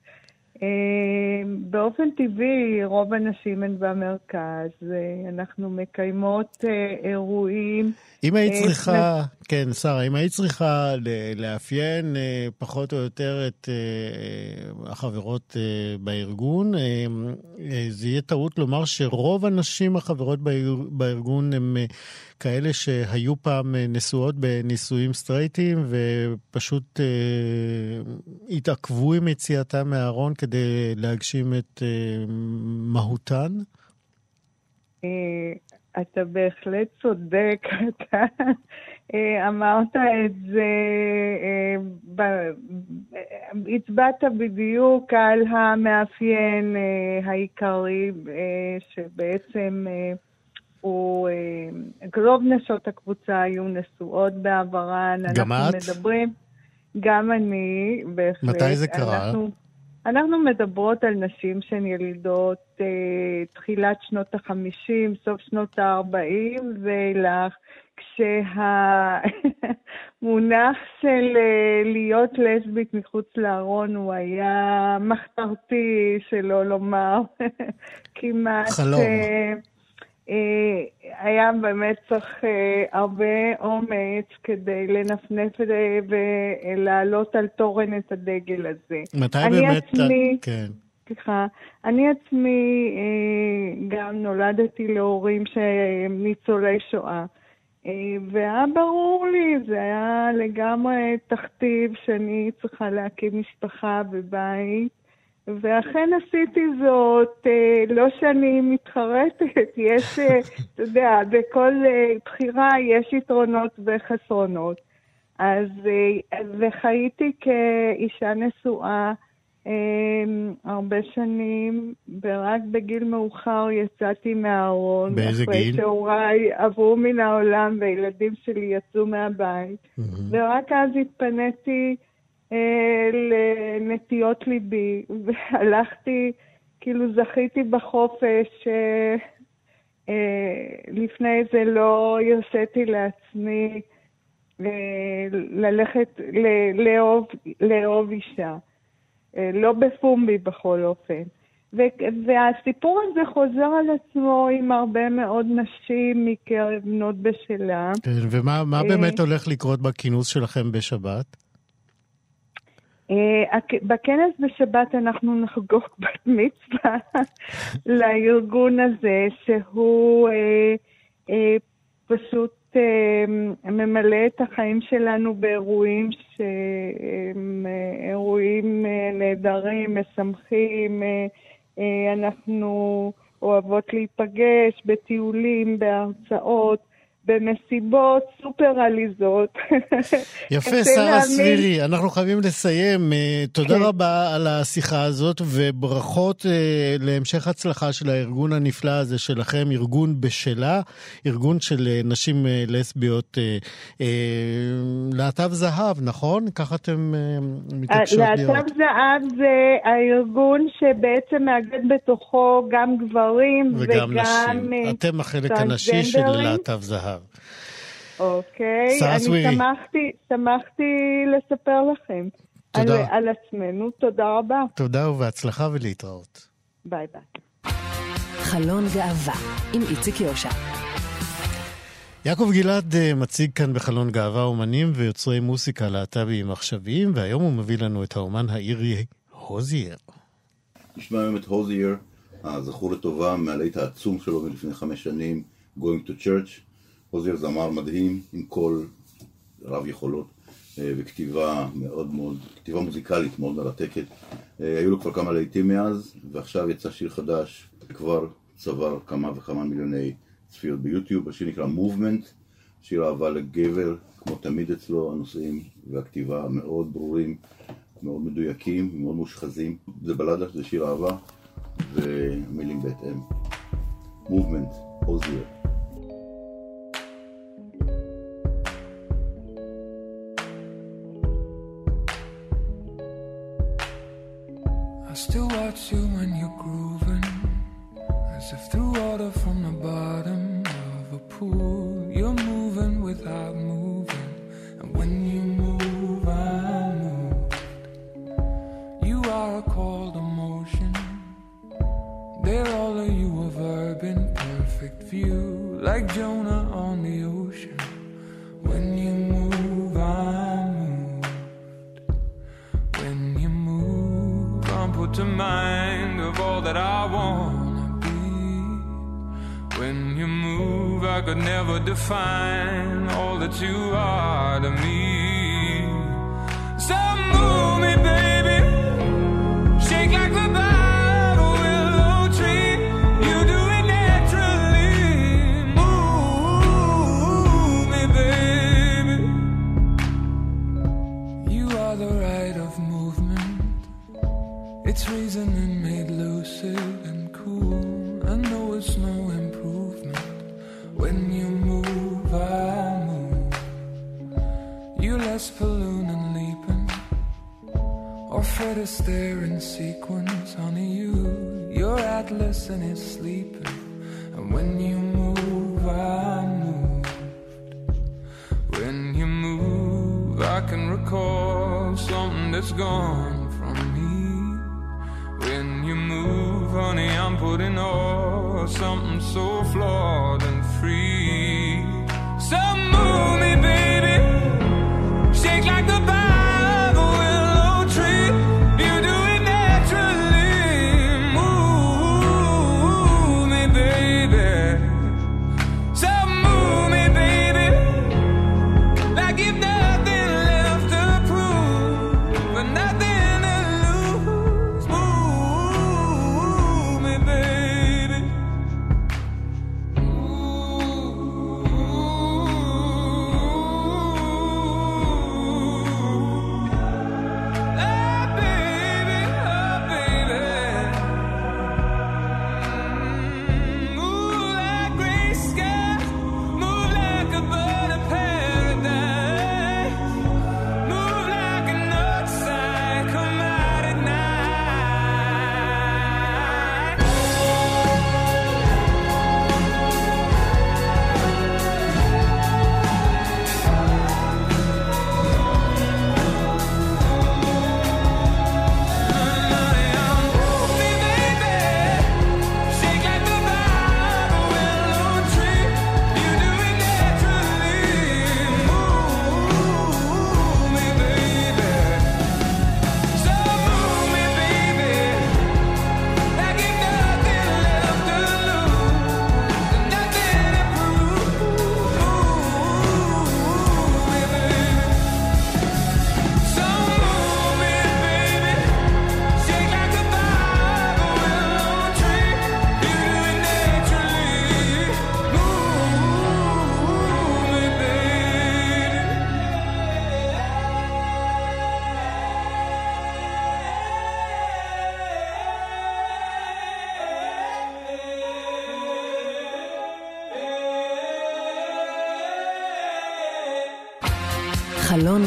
אה, באופן טבעי, רוב הנשים הן במרכז. אנחנו מקיימות אה, אירועים. אם היית אה, צריכה, כן, שרה, אם היית צריכה לאפיין פחות או יותר את החברות בארגון, זה יהיה טעות לומר שרוב הנשים החברות בארגון הן כאלה שהיו פעם נשואות בנישואים סטרייטים ופשוט התעכבו עם יציאתם מהארון כדי להגשים את מהותן? אתה בהחלט צודק, אתה אה, אמרת את זה, אה, הצבעת בדיוק על המאפיין אה, העיקרי שבעצם הוא, רוב נשות הקבוצה היו נשואות בעברן. גם את? מדברים, גם אני, בהחלט. מתי זה קרה? אנחנו, אנחנו מדברות על נשים שהן ילידות אה, תחילת שנות ה-50, סוף שנות ה-40 ואילך, כשהמונח של אה, להיות לסבית מחוץ לארון הוא היה מחתרתי, שלא לומר כמעט... חלום. אה, אה, היה באמת צריך אה, הרבה אומץ כדי לנפנף ולהעלות על תורן את הדגל הזה. מתי באמת... עצמי, כן. סליחה, אני עצמי אה, גם נולדתי להורים שהם ניצולי שואה. והיה ברור לי, זה היה לגמרי תכתיב שאני צריכה להקים משפחה ובית. ואכן עשיתי זאת, אה, לא שאני מתחרטת, יש, אה, אתה יודע, בכל אה, בחירה יש יתרונות וחסרונות. אז, וחייתי כאישה נשואה הרבה שנים, ורק בגיל מאוחר יצאתי מהארון. באיזה אחרי גיל? אחרי שהוריי עברו מן העולם והילדים שלי יצאו מהבית. Mm-hmm. ורק אז התפניתי לנטיות ליבי, והלכתי, כאילו זכיתי בחופש, אה, אה, לפני זה לא הרשיתי לעצמי ללכת, לאהוב, לאהוב אישה. לא בפומבי בכל אופן. והסיפור הזה חוזר על עצמו עם הרבה מאוד נשים מקרב בנות בשלה. כן, ומה באמת הולך לקרות בכינוס שלכם בשבת? אה, בכנס בשבת אנחנו נחגוג בת מצווה לארגון הזה, שהוא אה, אה, פשוט ממלא את החיים שלנו באירועים שהם אירועים נהדרים, משמחים. אנחנו אוהבות להיפגש בטיולים, בהרצאות. במסיבות סופר עליזות. יפה, שרה. סבירי, אנחנו חייבים לסיים. אה, תודה כן. רבה על השיחה הזאת, וברכות אה, להמשך הצלחה של הארגון הנפלא הזה שלכם, ארגון בשלה, ארגון של אה, נשים לסביות, להט"ב זהב, נכון? ככה אתם מתעקשות להיות. להט"ב זהב זה הארגון שבעצם מאגד בתוכו גם גברים וגם וגם... נשים. אתם החלק הנשי של. להט"ב זהב. אוקיי, שרה אני סווירי. שמחתי, שמחתי לספר לכם על, תודה. על עצמנו. תודה רבה. תודה ובהצלחה ולהתראות. ביי ביי. חלון גאווה עם איציק יושע. יעקב גלעד אה, מציג כאן בחלון גאווה אומנים ויוצרי מוסיקה להט"ביים עכשוויים, והיום הוא מביא לנו את האומן האירי הוזייר. נשמע היום את הוזייר, הזכור לטובה, מהלהיט העצום שלו מלפני חמש שנים, Going to Church. הוזייר זמר מדהים, עם קול רב יכולות, אה, וכתיבה מאוד מאוד, כתיבה מוזיקלית מאוד מרתקת. אה, היו לו כבר כמה להיטים מאז, ועכשיו יצא שיר חדש, כבר צבר כמה וכמה מיליוני צפיות ביוטיוב, השיר נקרא Movement, שיר אהבה לגבר, כמו תמיד אצלו, הנושאים והכתיבה מאוד ברורים, מאוד מדויקים, מאוד מושחזים. זה בלדה, זה שיר אהבה, והמילים בהתאם. Movement, הוזייר. Watch you when you're grooving, as if through water from the bottom of a pool. You're moving without moving, and when you move, I move. You are a call to motion. There, all of you a verb in perfect view, like Jonah define all that you are so flawed and free. So move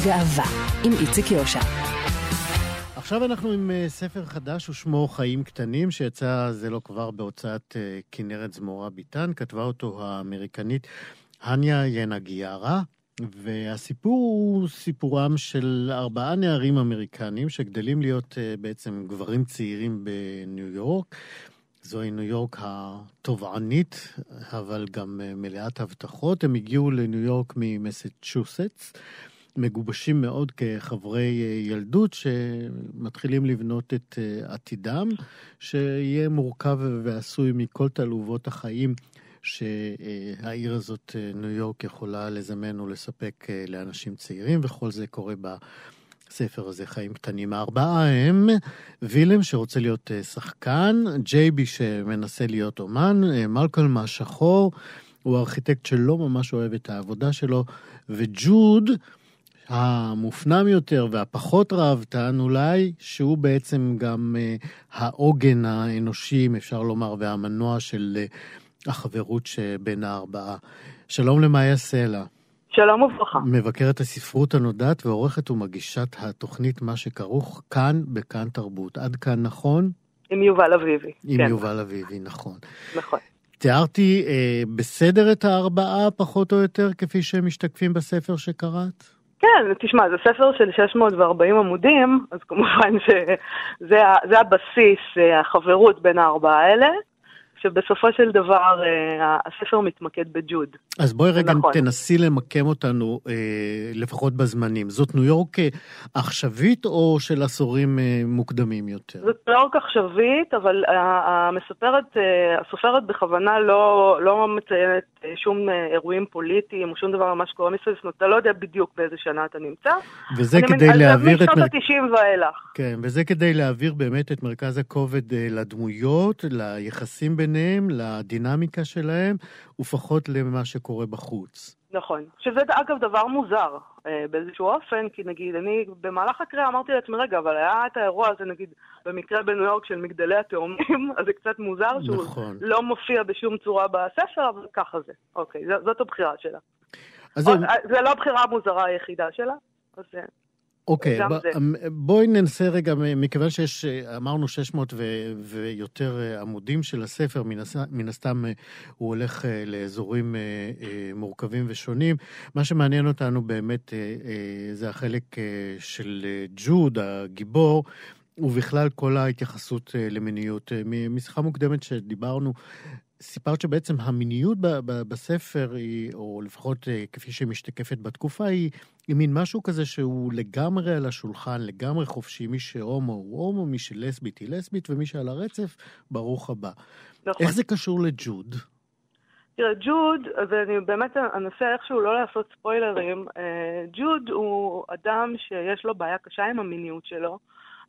גאווה, עם איציק יושע. עכשיו אנחנו עם אה, ספר חדש ושמו חיים קטנים, שיצא זה לא כבר בהוצאת אה, כנרת זמורה ביטן, כתבה אותו האמריקנית הניה ינגיארה, והסיפור הוא סיפורם של ארבעה נערים אמריקנים שגדלים להיות אה, בעצם גברים צעירים בניו יורק. זוהי ניו יורק התובענית, אבל גם מלאת הבטחות. הם הגיעו לניו יורק ממסצ'וסטס. מגובשים מאוד כחברי אה, ילדות שמתחילים לבנות את אה, עתידם, שיהיה מורכב ועשוי מכל תעלובות החיים שהעיר הזאת, אה, ניו יורק, יכולה לזמן ולספק לאנשים צעירים, וכל זה קורה בספר הזה, חיים קטנים. הארבעה הם וילם שרוצה להיות שחקן, ג'ייבי שמנסה להיות אומן, מלקולם השחור, הוא ארכיטקט שלא ממש אוהב את העבודה שלו, וג'וד, המופנם יותר והפחות ראוותן אולי, שהוא בעצם גם uh, העוגן האנושי, אם אפשר לומר, והמנוע של uh, החברות שבין הארבעה. שלום למאיה סלע. שלום וברכה. מבקרת הספרות הנודעת ועורכת ומגישת התוכנית מה שכרוך כאן בכאן תרבות. עד כאן נכון? עם יובל אביבי. עם כן. יובל אביבי, נכון. נכון. תיארתי אה, בסדר את הארבעה, פחות או יותר, כפי שהם משתקפים בספר שקראת? כן, תשמע, זה ספר של 640 עמודים, אז כמובן שזה הבסיס, אה, החברות בין הארבעה האלה. שבסופו של דבר אה, הספר מתמקד בג'וד. אז בואי רגע נכון. תנסי למקם אותנו, אה, לפחות בזמנים. זאת ניו יורק אה, עכשווית או של עשורים מוקדמים יותר? זאת ניו יורק עכשווית, אבל המספרת, הסופרת בכוונה לא, לא מציינת שום אירועים פוליטיים או שום דבר מה שקורה מסביב, זאת אומרת, אתה לא יודע בדיוק באיזה שנה אתה נמצא. וזה כדי מנ... להעביר את... משנות ה-90 ואילך. כן, וזה כדי להעביר באמת את מרכז הכובד לדמויות, ליחסים בין... ביניהם, לדינמיקה שלהם, ופחות למה שקורה בחוץ. נכון. שזה אגב דבר מוזר אה, באיזשהו אופן, כי נגיד, אני במהלך הקריאה אמרתי לעצמי, רגע, אבל היה את האירוע הזה, נגיד, במקרה בניו יורק של מגדלי התאומים, אז זה קצת מוזר שהוא נכון. לא מופיע בשום צורה בספר, אבל ככה זה. אוקיי, זאת הבחירה שלה. אז או, זה... זה לא הבחירה המוזרה היחידה שלה, אז... אוקיי, ב- אמ, בואי ננסה רגע, מכיוון שיש, אמרנו 600 ו- ויותר אה, עמודים של הספר, מן, הס- מן הסתם אה, הוא הולך אה, לאזורים מורכבים ושונים. מה שמעניין אותנו באמת זה החלק של ג'וד, הגיבור. ובכלל כל ההתייחסות למיניות. משיחה מוקדמת שדיברנו, סיפרת שבעצם המיניות בספר היא, או לפחות אה, כפי שהיא משתקפת בתקופה, היא, היא מין משהו כזה שהוא לגמרי על השולחן, לגמרי חופשי. מי שהומו הוא הומו, מי שלסבית היא לסבית, ומי שעל הרצף, ברוך הבא. נכון. איך זה קשור לג'וד? תראה, ג'וד, ואני באמת אנסה איכשהו לא לעשות ספוילרים, אה, ג'וד הוא אדם שיש לו בעיה קשה עם המיניות שלו.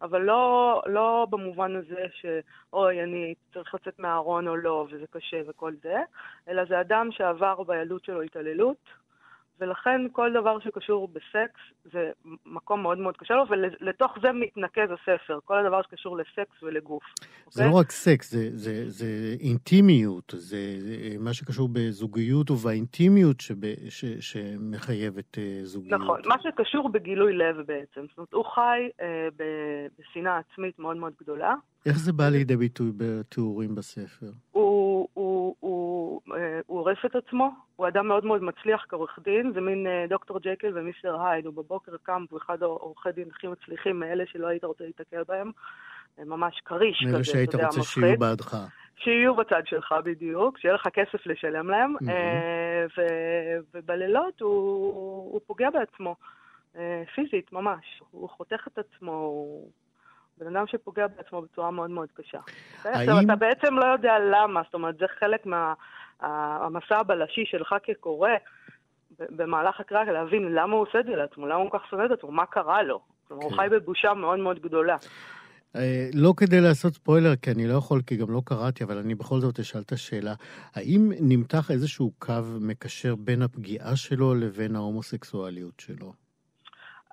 אבל לא, לא במובן הזה שאוי, אני צריך לצאת מהארון או לא, וזה קשה וכל זה, אלא זה אדם שעבר בילדות שלו התעללות, ולכן כל דבר שקשור בסקס זה מקום מאוד מאוד קשה לו, ולתוך זה מתנקז הספר, כל הדבר שקשור לסקס ולגוף. זה אוקיי? לא רק סקס, זה, זה, זה אינטימיות, זה, זה מה שקשור בזוגיות ובאינטימיות שב, ש, שמחייבת uh, זוגיות. נכון, מה שקשור בגילוי לב בעצם. זאת אומרת, הוא חי uh, בשנאה עצמית מאוד מאוד גדולה. איך זה בא לידי ביטוי בתיאורים בספר? הוא, הוא, הוא, אה, הוא עורף את עצמו, הוא אדם מאוד מאוד מצליח כעורך דין, זה מין אה, דוקטור ג'קל ומיסטר הייד, הוא בבוקר קם, הוא אחד העורכי דין הכי מצליחים מאלה שלא היית רוצה להתקל בהם, ממש כריש כזה, מאלה שהיית רוצה מפחיד. שיהיו בעדך. שיהיו בצד שלך בדיוק, שיהיה לך כסף לשלם להם, mm-hmm. ו- ובלילות הוא, הוא פוגע בעצמו, פיזית ממש, הוא חותך את עצמו, הוא... בן אדם שפוגע בעצמו בצורה מאוד מאוד קשה. האם... עכשיו, אתה בעצם לא יודע למה, זאת אומרת, זה חלק מהמסע מה, הבלשי שלך כקורא במהלך הקריאה, להבין למה הוא עושה את זה לעצמו, למה הוא כל כך שונא את עצמו, מה קרה לו. כלומר, הוא כן. חי בבושה מאוד מאוד גדולה. אה, לא כדי לעשות ספוילר, כי אני לא יכול, כי גם לא קראתי, אבל אני בכל זאת אשאל את השאלה. האם נמתח איזשהו קו מקשר בין הפגיעה שלו לבין ההומוסקסואליות שלו?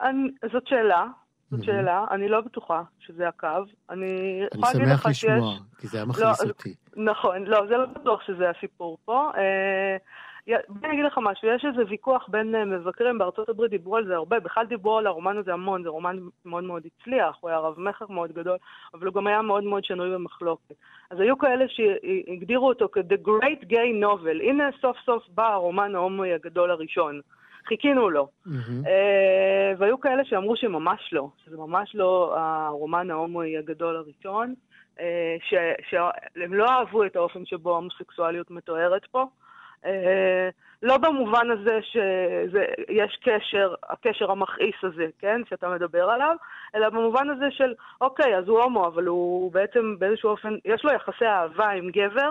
אני, זאת שאלה, זאת שאלה, אני לא בטוחה שזה הקו. אני שיש... אני שמח לשמוע, כי זה היה מכניס לא, אותי. נכון, לא, זה לא בטוח שזה הסיפור פה. אה, בוא אני אגיד לך משהו, יש איזה ויכוח בין אה, מבקרים בארצות הברית, דיברו על זה הרבה, בכלל דיברו על הרומן הזה המון, זה רומן מאוד מאוד הצליח, הוא היה רב-מכר מאוד גדול, אבל הוא גם היה מאוד מאוד שנוי במחלוקת. אז היו כאלה שהגדירו אותו כ-The Great Gay Novel, הנה סוף סוף בא הרומן ההומואי הגדול הראשון. חיכינו לו. אה, והיו כאלה שאמרו שממש לא, שזה ממש לא הרומן ההומואי הגדול הראשון, שהם לא אהבו את האופן שבו ההומוסקסואליות מתוארת פה. אה, לא במובן הזה שיש קשר, הקשר המכעיס הזה, כן, שאתה מדבר עליו, אלא במובן הזה של, אוקיי, אז הוא הומו, אבל הוא בעצם באיזשהו אופן, יש לו יחסי אהבה עם גבר,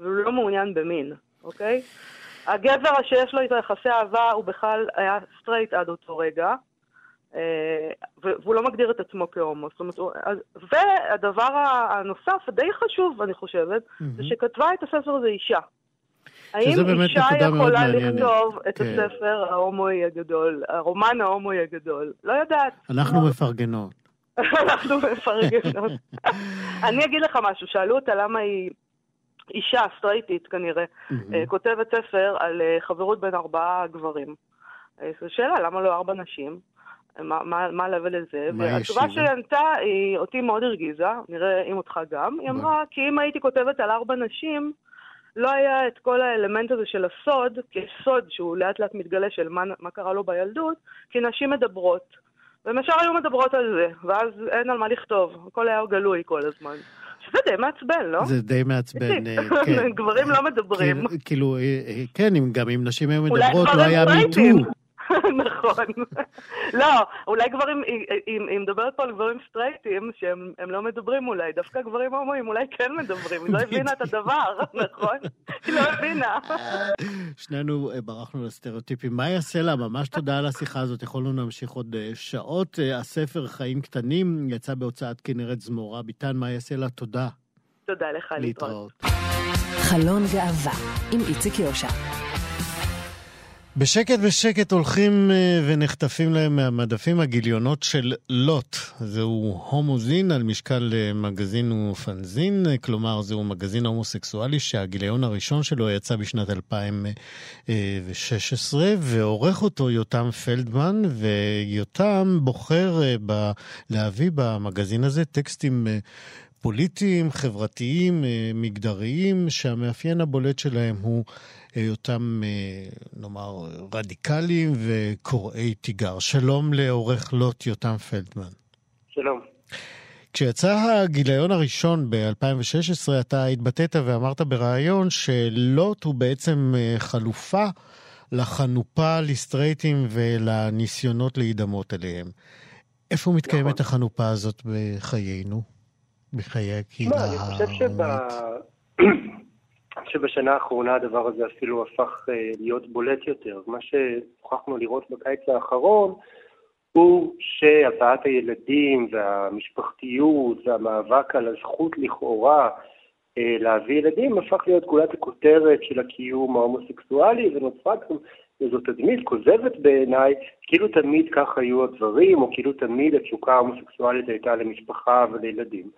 והוא לא מעוניין במין, אוקיי? הגבר שיש לו איתו יחסי אהבה, הוא בכלל היה סטרייט עד אותו רגע, אה, והוא לא מגדיר את עצמו כהומו. זאת אומרת, והדבר הנוסף, הדי חשוב, אני חושבת, זה שכתבה את הספר הזה אישה. האם אישה יכולה. לכתוב את כן. הספר ההומואי הגדול, הרומן ההומואי הגדול? לא יודעת. אנחנו מפרגנות. אנחנו מפרגנות. אני אגיד לך משהו, שאלו אותה למה היא אישה סטרייטית כנראה, אה, כותבת ספר על אה, חברות בין ארבעה גברים. אה, זו שאלה, למה לא ארבע נשים? אה, מה- מה מה ה-level והתשובה? שהיא ענתה, היא אותי מאוד הרגיזה, נראה אם אותך גם. היא אמרה, כי אם הייתי כותבת על ארבע נשים, לא היה את כל האלמנט הזה של הסוד, כי יש סוד שהוא לאט לאט מתגלה של מה, מה קרה לו בילדות, כי נשים מדברות. והן ישר היו מדברות על זה, ואז אין על מה לכתוב, הכל היה גלוי כל הזמן. שזה די מעצבן, לא? זה די מעצבן, אה, כן. גברים לא מדברים. כן, כאילו, אה, אה, כן, גם אם נשים היו מדברות, לא היה. מיטו. נכון. לא, אולי גברים, היא- מדברת פה על גברים סטרייטים שהם הם לא מדברים אולי, דווקא גברים הומואים אולי כן מדברים, היא לא הבינה את הדבר, נכון? היא לא הבינה. שנינו אה, ברחנו לסטריאוטיפים. מאיה סלע, ממש תודה על השיחה הזאת, יכולנו להמשיך עוד אה, שעות. אה, הספר חיים קטנים יצא בהוצאת כנרת זמורה. ביטן, מאיה סלע, תודה. תודה לך, להתראות. להתראות. חלון גאווה עם איציק יושע. בשקט בשקט הולכים אה, ונחטפים להם מהמדפים הגיליונות של לוט. זהו הומוזין על משקל אה, מגזין ופנזין, אה, כלומר זהו מגזין הומוסקסואלי שהגיליון הראשון שלו יצא בשנת 2016, ועורך אותו יותם פלדמן, ויותם בוחר ב- להביא במגזין הזה טקסטים פוליטיים, חברתיים, מגדריים, שהמאפיין הבולט שלהם הוא היותם, אה, נאמר, רדיקליים וקוראי תיגר. שלום לעורך לוט יותם פלדמן. שלום. כשיצא הגיליון הראשון ב-2016, אתה התבטאת ואמרת בריאיון שלוט הוא בעצם אה, חלופה לחנופה לסטרייטים ולניסיונות להידמות אליהם. איפה מתקיימת נכון. החנופה הזאת בחיינו? בחיי הקהילה אני חושב שב... שבשנה האחרונה הדבר הזה אפילו הפך אה, להיות בולט יותר. מה שהוכחנו לראות בקיץ האחרון הוא שהבאת הילדים והמשפחתיות והמאבק על הזכות לכאורה אה, להביא ילדים הפך להיות גולת הכותרת של הקיום ההומוסקסואלי ונוצרה גם איזו תדמית כוזבת בעיניי, כאילו תמיד כך היו הדברים, או כאילו תמיד התשוקה ההומוסקסואלית הייתה למשפחה ולילדים.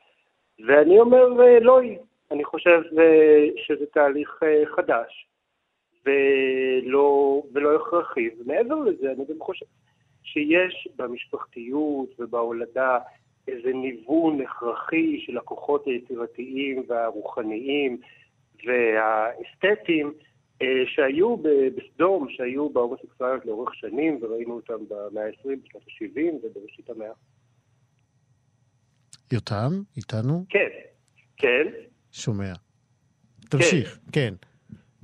ואני אומר, אה, לא היא. אני חושב אה, שזה תהליך אה, חדש, ולא, ולא הכרחי. ומעבר לזה, אני גם חושב שיש במשפחתיות ובהולדה איזה ניוון הכרחי של הכוחות היצירתיים והרוחניים והאסתטיים אה, שהיו בסדום, שהיו בהומוסקסואליות לאורך שנים, וראינו אותם במאה ה-20, בשנות ה-70 ובראשית המאה. יותם, איתנו? כן, כן. שומע. תמשיך, כן.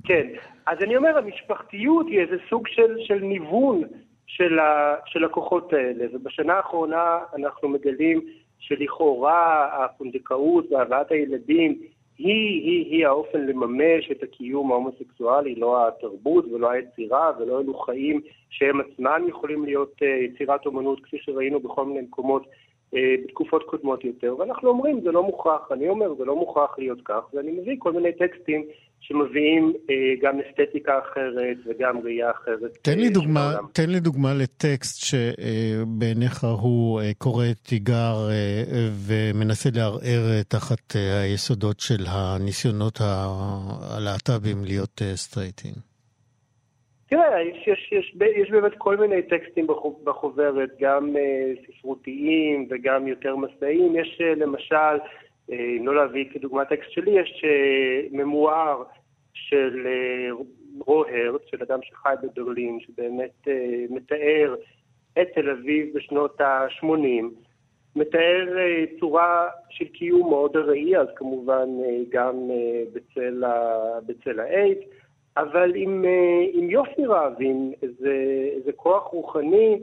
כן, אז אני אומר, המשפחתיות היא איזה סוג של, של ניוון של, ה, של הכוחות האלה, ובשנה האחרונה אנחנו מגלים שלכאורה הפונדקאות והבאת הילדים היא, היא, היא האופן לממש את הקיום ההומוסקסואלי, לא התרבות ולא היצירה ולא אלו חיים שהם עצמם יכולים להיות אה, יצירת אומנות, כפי שראינו בכל מיני מקומות בתקופות קודמות יותר, ואנחנו אומרים, זה לא מוכרח, אני אומר, זה לא מוכרח להיות כך, ואני מביא כל מיני טקסטים שמביאים אה, גם אסתטיקה אחרת וגם ראייה אחרת. תן לי אה, דוגמה. תן לי דוגמה לטקסט שבעיניך הוא אה, קורא תיגר אה, ומנסה לערער אה, תחת אה, היסודות של הניסיונות הלהט"בים להיות אה, סטרייטים. תראה, יש, יש, יש, יש באמת כל מיני טקסטים בחוברת, גם uh, ספרותיים וגם יותר מסעיים. יש uh, למשל, אם uh, לא להביא כדוגמה טקסט שלי, יש uh, ממואר של uh, רוהרט, של אדם שחי בברלין, שבאמת uh, מתאר את תל אביב בשנות ה-80. מתאר uh, צורה של קיום מאוד ארעי, אז כמובן uh, גם uh, בצל, ה- בצל. אבל עם, אה, עם יופי רב, עם איזה, איזה כוח רוחני,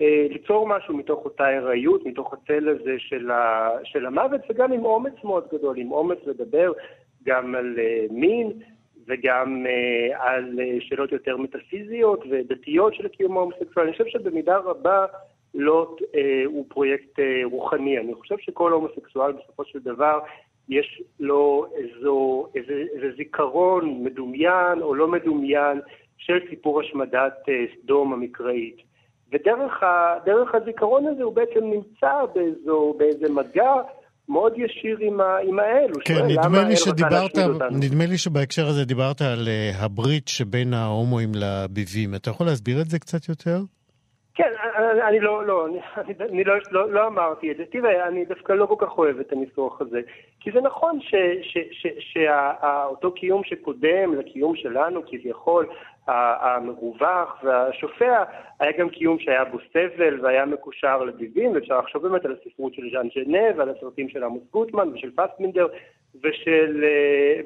אה, ליצור משהו מתוך אותה הראיות, מתוך הצל הזה של, ה, של המוות, וגם עם אומץ מאוד גדול, עם אומץ לדבר גם על אה, מין וגם על שאלות יותר מטאפיזיות ודתיות של הקיום ההומוסקסואלי. אני חושב שבמידה רבה לוט הוא פרויקט רוחני. אני חושב שכל הומוסקסואל בסופו של דבר יש לו איזו, איזה, איזה זיכרון מדומיין או לא מדומיין של סיפור השמדת אה, סדום המקראית. ודרך ה, הזיכרון הזה הוא בעצם נמצא באיזו, באיזה מגע מאוד ישיר עם, ה, עם האל. כן, נדמה לי שדיברת, נדמה לי שבהקשר הזה דיברת על uh, הברית שבין ההומואים לביבים. אתה יכול להסביר את זה קצת יותר? כן, אני לא, לא, אני, לא, לא, לא אמרתי את זה. תראה, אני דווקא לא כל כך אוהב את הניסוח הזה. כי זה נכון שאותו קיום שקודם לקיום שלנו, כביכול, המרווח והשופע, היה גם קיום שהיה בו סבל והיה מקושר לביבים, ואפשר לחשוב באמת על הספרות של ז'אן ז'נה ועל הסרטים של עמוס גוטמן ושל פסטמינדר ושל,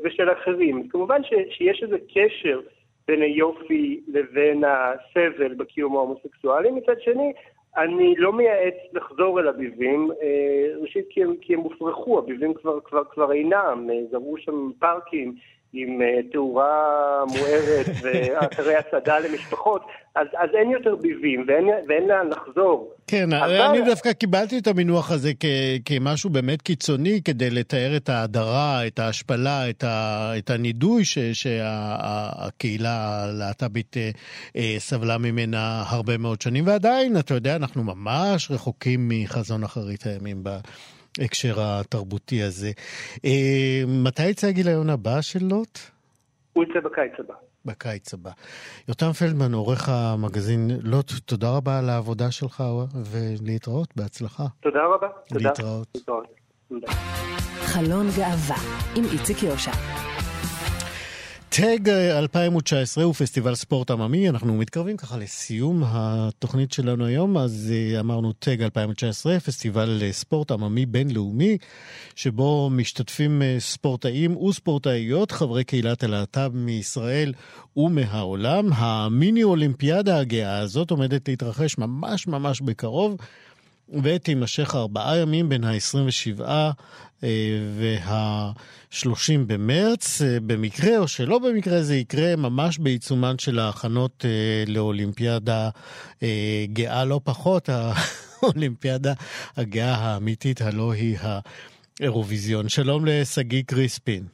ושל אחרים. כמובן שיש איזה קשר בין היופי לבין הסבל בקיום ההומוסקסואלי. מצד שני, אני לא מייעץ לחזור אל הביבים, אה, ראשית כי הם, כי הם הופרכו, הביבים כבר, כבר, כבר אינם, אה, זרעו שם פארקים עם אה, תאורה מוארת ואתרי הסעדה למשפחות, אז, אז אין יותר ביבים ואין, ואין לאן לחזור. כן, אבל... אני דווקא קיבלתי את המינוח הזה כ, כמשהו באמת קיצוני כדי לתאר את ההדרה, את ההשפלה, את, ה, את הנידוי ש, שהקהילה הלהט"בית אה, אה, סבלה ממנה הרבה מאוד שנים, ועדיין, אתה יודע, אנחנו ממש רחוקים מחזון אחרית הימים. ב... ההקשר התרבותי הזה. אה, מתי יצא הגיליון הבא של לוט? הוא יצא בקיץ הבא. בקיץ הבא. יותם פלדמן, עורך המגזין לוט, תודה רבה על העבודה שלך ולהתראות, בהצלחה. תודה רבה. להתראות. תודה. חלון גאווה עם איציק יושע. טאג 2019 הוא פסטיבל ספורט עממי, אנחנו מתקרבים ככה לסיום התוכנית שלנו היום, אז אה, אמרנו טאג 2019, פסטיבל אה, ספורט עממי בינלאומי, שבו משתתפים אה, ספורטאים וספורטאיות, חברי קהילת הלהט"ב מישראל ומהעולם. המיני אולימפיאדה הגאה הזאת עומדת להתרחש ממש ממש בקרוב. ותימשך ארבעה ימים בין ה-27 וה-30 במרץ. אה, במקרה או שלא במקרה זה יקרה ממש בעיצומן של ההכנות אה, לאולימפיאדה אה, גאה לא פחות, האולימפיאדה הגאה האמיתית, הלא היא האירוויזיון. שלום לשגיא קריספין.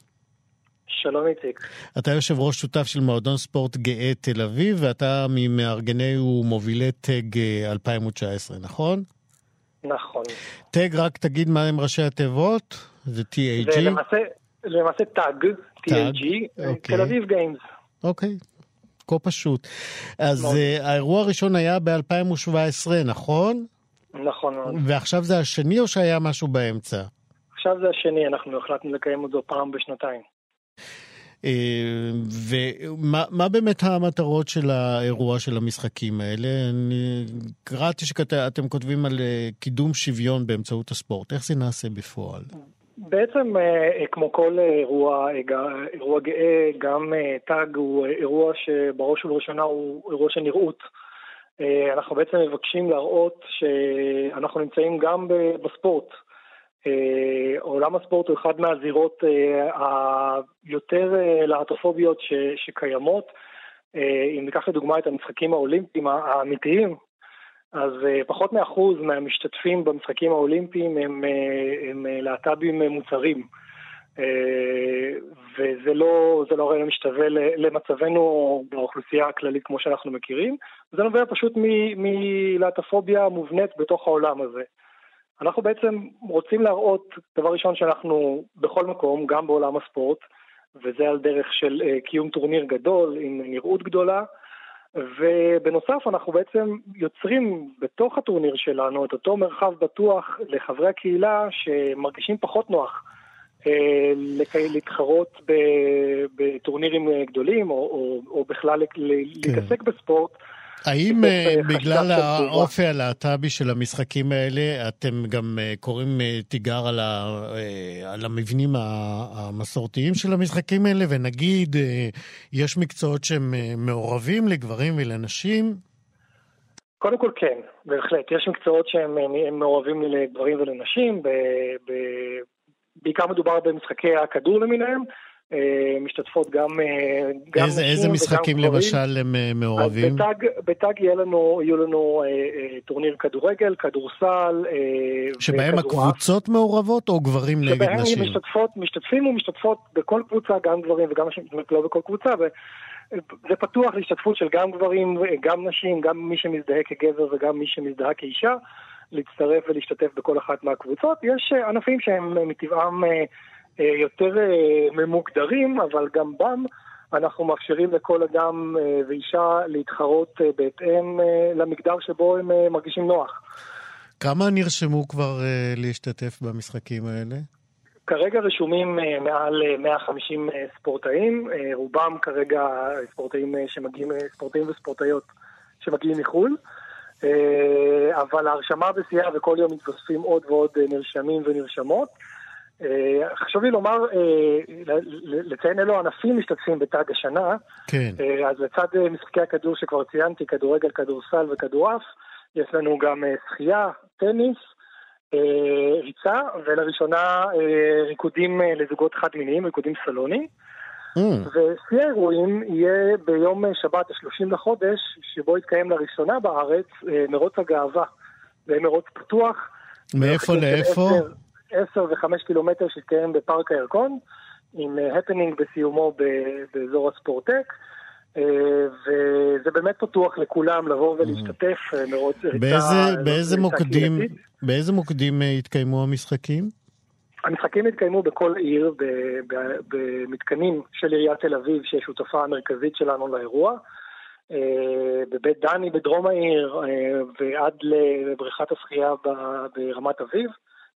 שלום איציק. אתה יושב ראש שותף של מועדון ספורט גאה תל אביב, ואתה ממארגני ומובילי טג 2019, נכון? נכון. טג, רק תגיד מה הם ראשי התיבות? זה TAG? זה למעשה, למעשה טאג, TAG, אוקיי. תל אביב גיימס. אוקיי, כה פשוט. אז uh, האירוע הראשון היה ב-2017, נכון? נכון מאוד. ועכשיו זה השני או שהיה משהו באמצע? עכשיו זה השני, אנחנו החלטנו לקיים אותו פעם בשנתיים. אה, ומה באמת המטרות של האירוע של המשחקים האלה? אני קראתי שאתם כותבים על אה, קידום שוויון באמצעות הספורט. איך זה נעשה בפועל? בעצם, אה, כמו כל אירוע, אירוע גאה, גם תג הוא אירוע שבראש ובראשונה הוא אירוע של נראות. אנחנו בעצם מבקשים להראות שאנחנו נמצאים גם בספורט. אה, עולם הספורט הוא אחד מהזירות אה, היותר אה, להטופוביות שקיימות. אם ניקח לדוגמה את המשחקים האולימפיים האמיתיים, אז פחות מאחוז מהמשתתפים במשחקים האולימפיים הם, הם להט"בים מוצרים. וזה לא, לא הרי משתווה למצבנו באוכלוסייה הכללית כמו שאנחנו מכירים, זה נובע פשוט מלהט"פוביה מובנית בתוך העולם הזה. אנחנו בעצם רוצים להראות, דבר ראשון, שאנחנו בכל מקום, גם בעולם הספורט, וזה על דרך של uh, קיום טורניר גדול עם נראות גדולה, ובנוסף אנחנו בעצם יוצרים בתוך הטורניר שלנו את אותו מרחב בטוח לחברי הקהילה שמרגישים פחות נוח אה, להתחרות בטורנירים אה, גדולים או, או, או בכלל ל- להתעסק בספורט. האם אה, בגלל. האופי הלהט"בי של המשחקים האלה, אתם גם אה, קוראים אה, תיגר על ה- על המבנים המסורתיים של המשחקים האלה, ונגיד יש מקצועות שהם מעורבים לגברים ולנשים? קודם כל כן, בהחלט. יש מקצועות שהם הם מעורבים לגברים ולנשים, ב, ב, בעיקר מדובר במשחקי הכדור למיניהם, משתתפות גם, אה, גם איזה, נשים איזה וגם משחקים גברים. למשל הם אה, מעורבים? אז בתג, בתג יהיה לנו, יהיו לנו אה, אה, טורניר כדורגל, כדורסל אה, שבהם וכדורעף. הקבוצות מעורבות או גברים נגד שבהם נשים? משתתפות, משתתפים ומשתתפות בכל קבוצה, גם גברים וגם נשים, זאת אומרת לא בכל קבוצה, וזה פתוח להשתתפות של גם גברים, גם נשים, גם מי שמזדהה כגבר וגם מי שמזדהה כאישה, להצטרף ולהשתתף בכל אחת מהקבוצות. יש אה, ענפים שהם אה, מטבעם אה, אה, יותר אה, ממוגדרים, אבל גם בם אנחנו מאפשרים לכל אדם אה, ואישה להתחרות אה, בהתאם אה, למגדר שבו הם אה, מרגישים נוח. כמה נרשמו כבר אה, להשתתף במשחקים האלה? כרגע רשומים אה, מעל אה, 150 אה, ספורטאים, אה, רובם כרגע ספורטאים אה, שמגיעים, אה, ספורטאים וספורטאיות שמגיעים מחו"ל, אה, אבל ההרשמה בשיאה וכל יום מתווספים עוד ועוד אה, נרשמים ונרשמות. אה, חשוב לי לומר, אה, לציין אילו ענפים משתתפים בתג השנה. כן. אה, אז לצד משחקי הכדור שכבר ציינתי, כדורגל, כדורסל וכדורעף, יש לנו גם שחייה, טניס, ריצה, ולראשונה ריקודים לזוגות חד-מיניים, ריקודים סלוני. Mm. ושיא האירועים יהיה ביום שבת ה-30 לחודש, שבו יתקיים לראשונה בארץ מרוץ הגאווה. זה מרוץ פתוח. מאיפה לאיפה? עשר וחמש קילומטר שיתקיים בפארק הירקון, עם הפנינג בסיומו ב- באזור הספורטק. אה, וזה באמת פתוח לכולם לבוא ולהשתתף, אה, מרוץ ריצה. באיזה, באיזה מוקדים. באיזה מוקדים אה, יתקיימו המשחקים? המשחקים יתקיימו בכל עיר, במתקנים של עיריית תל אביב, שהיא השותפה המרכזית שלנו לאירוע. אה, בבית דני בדרום העיר, אה, ועד לבריכת השחייה ברמת אביב,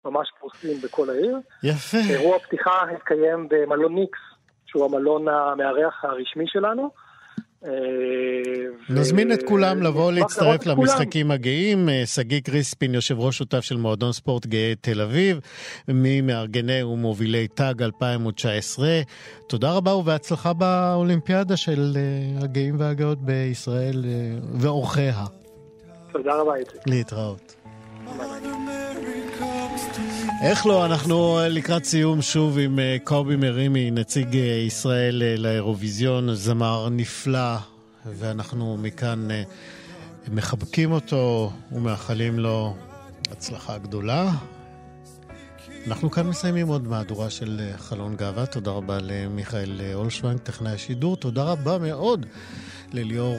ממש פרוסים בכל העיר. יפה. אירוע פתיחה התקיים במלון ניקס, שהוא המלון המארח הרשמי שלנו. אה, נזמין את כולם לבוא להצטרף. למשחקים הגאים. אה, שגיא קריספין, יושב ראש שותף של מועדון ספורט גאה תל אביב, ממארגני ומובילי תג 2019. תודה רבה ובהצלחה באולימפיאדה של אה, הגאים והגאות בישראל ואורחיה. תודה רבה, איציק. להתראות. איך לא, אנחנו אה, לקראת סיום שוב עם אה, קובי מרימי, נציג אה, ישראל לאירוויזיון, זמר נפלא, ואנחנו מכאן מחבקים אותו ומאחלים לו הצלחה גדולה. אנחנו כאן מסיימים עוד מהדורה של חלון גאווה. תודה רבה למיכאל אולשוונג, טכנאי השידור. תודה רבה מאוד לליאור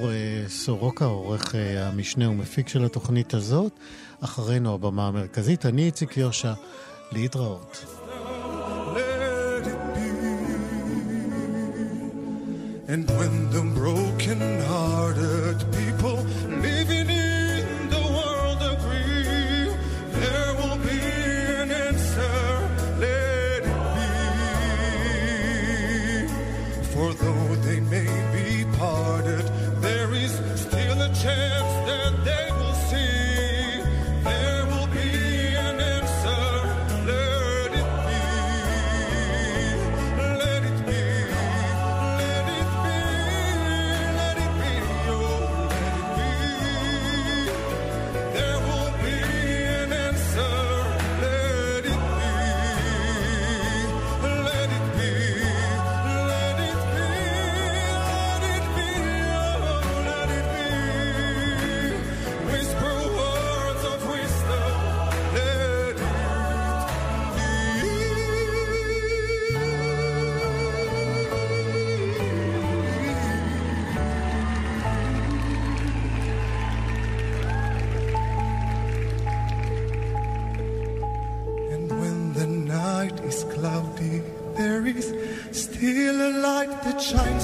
סורוקה, עורך המשנה ומפיק של התוכנית הזאת. אחרינו הבמה המרכזית, אני איציק יושע, להתראות. And when the broken-hearted people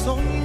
son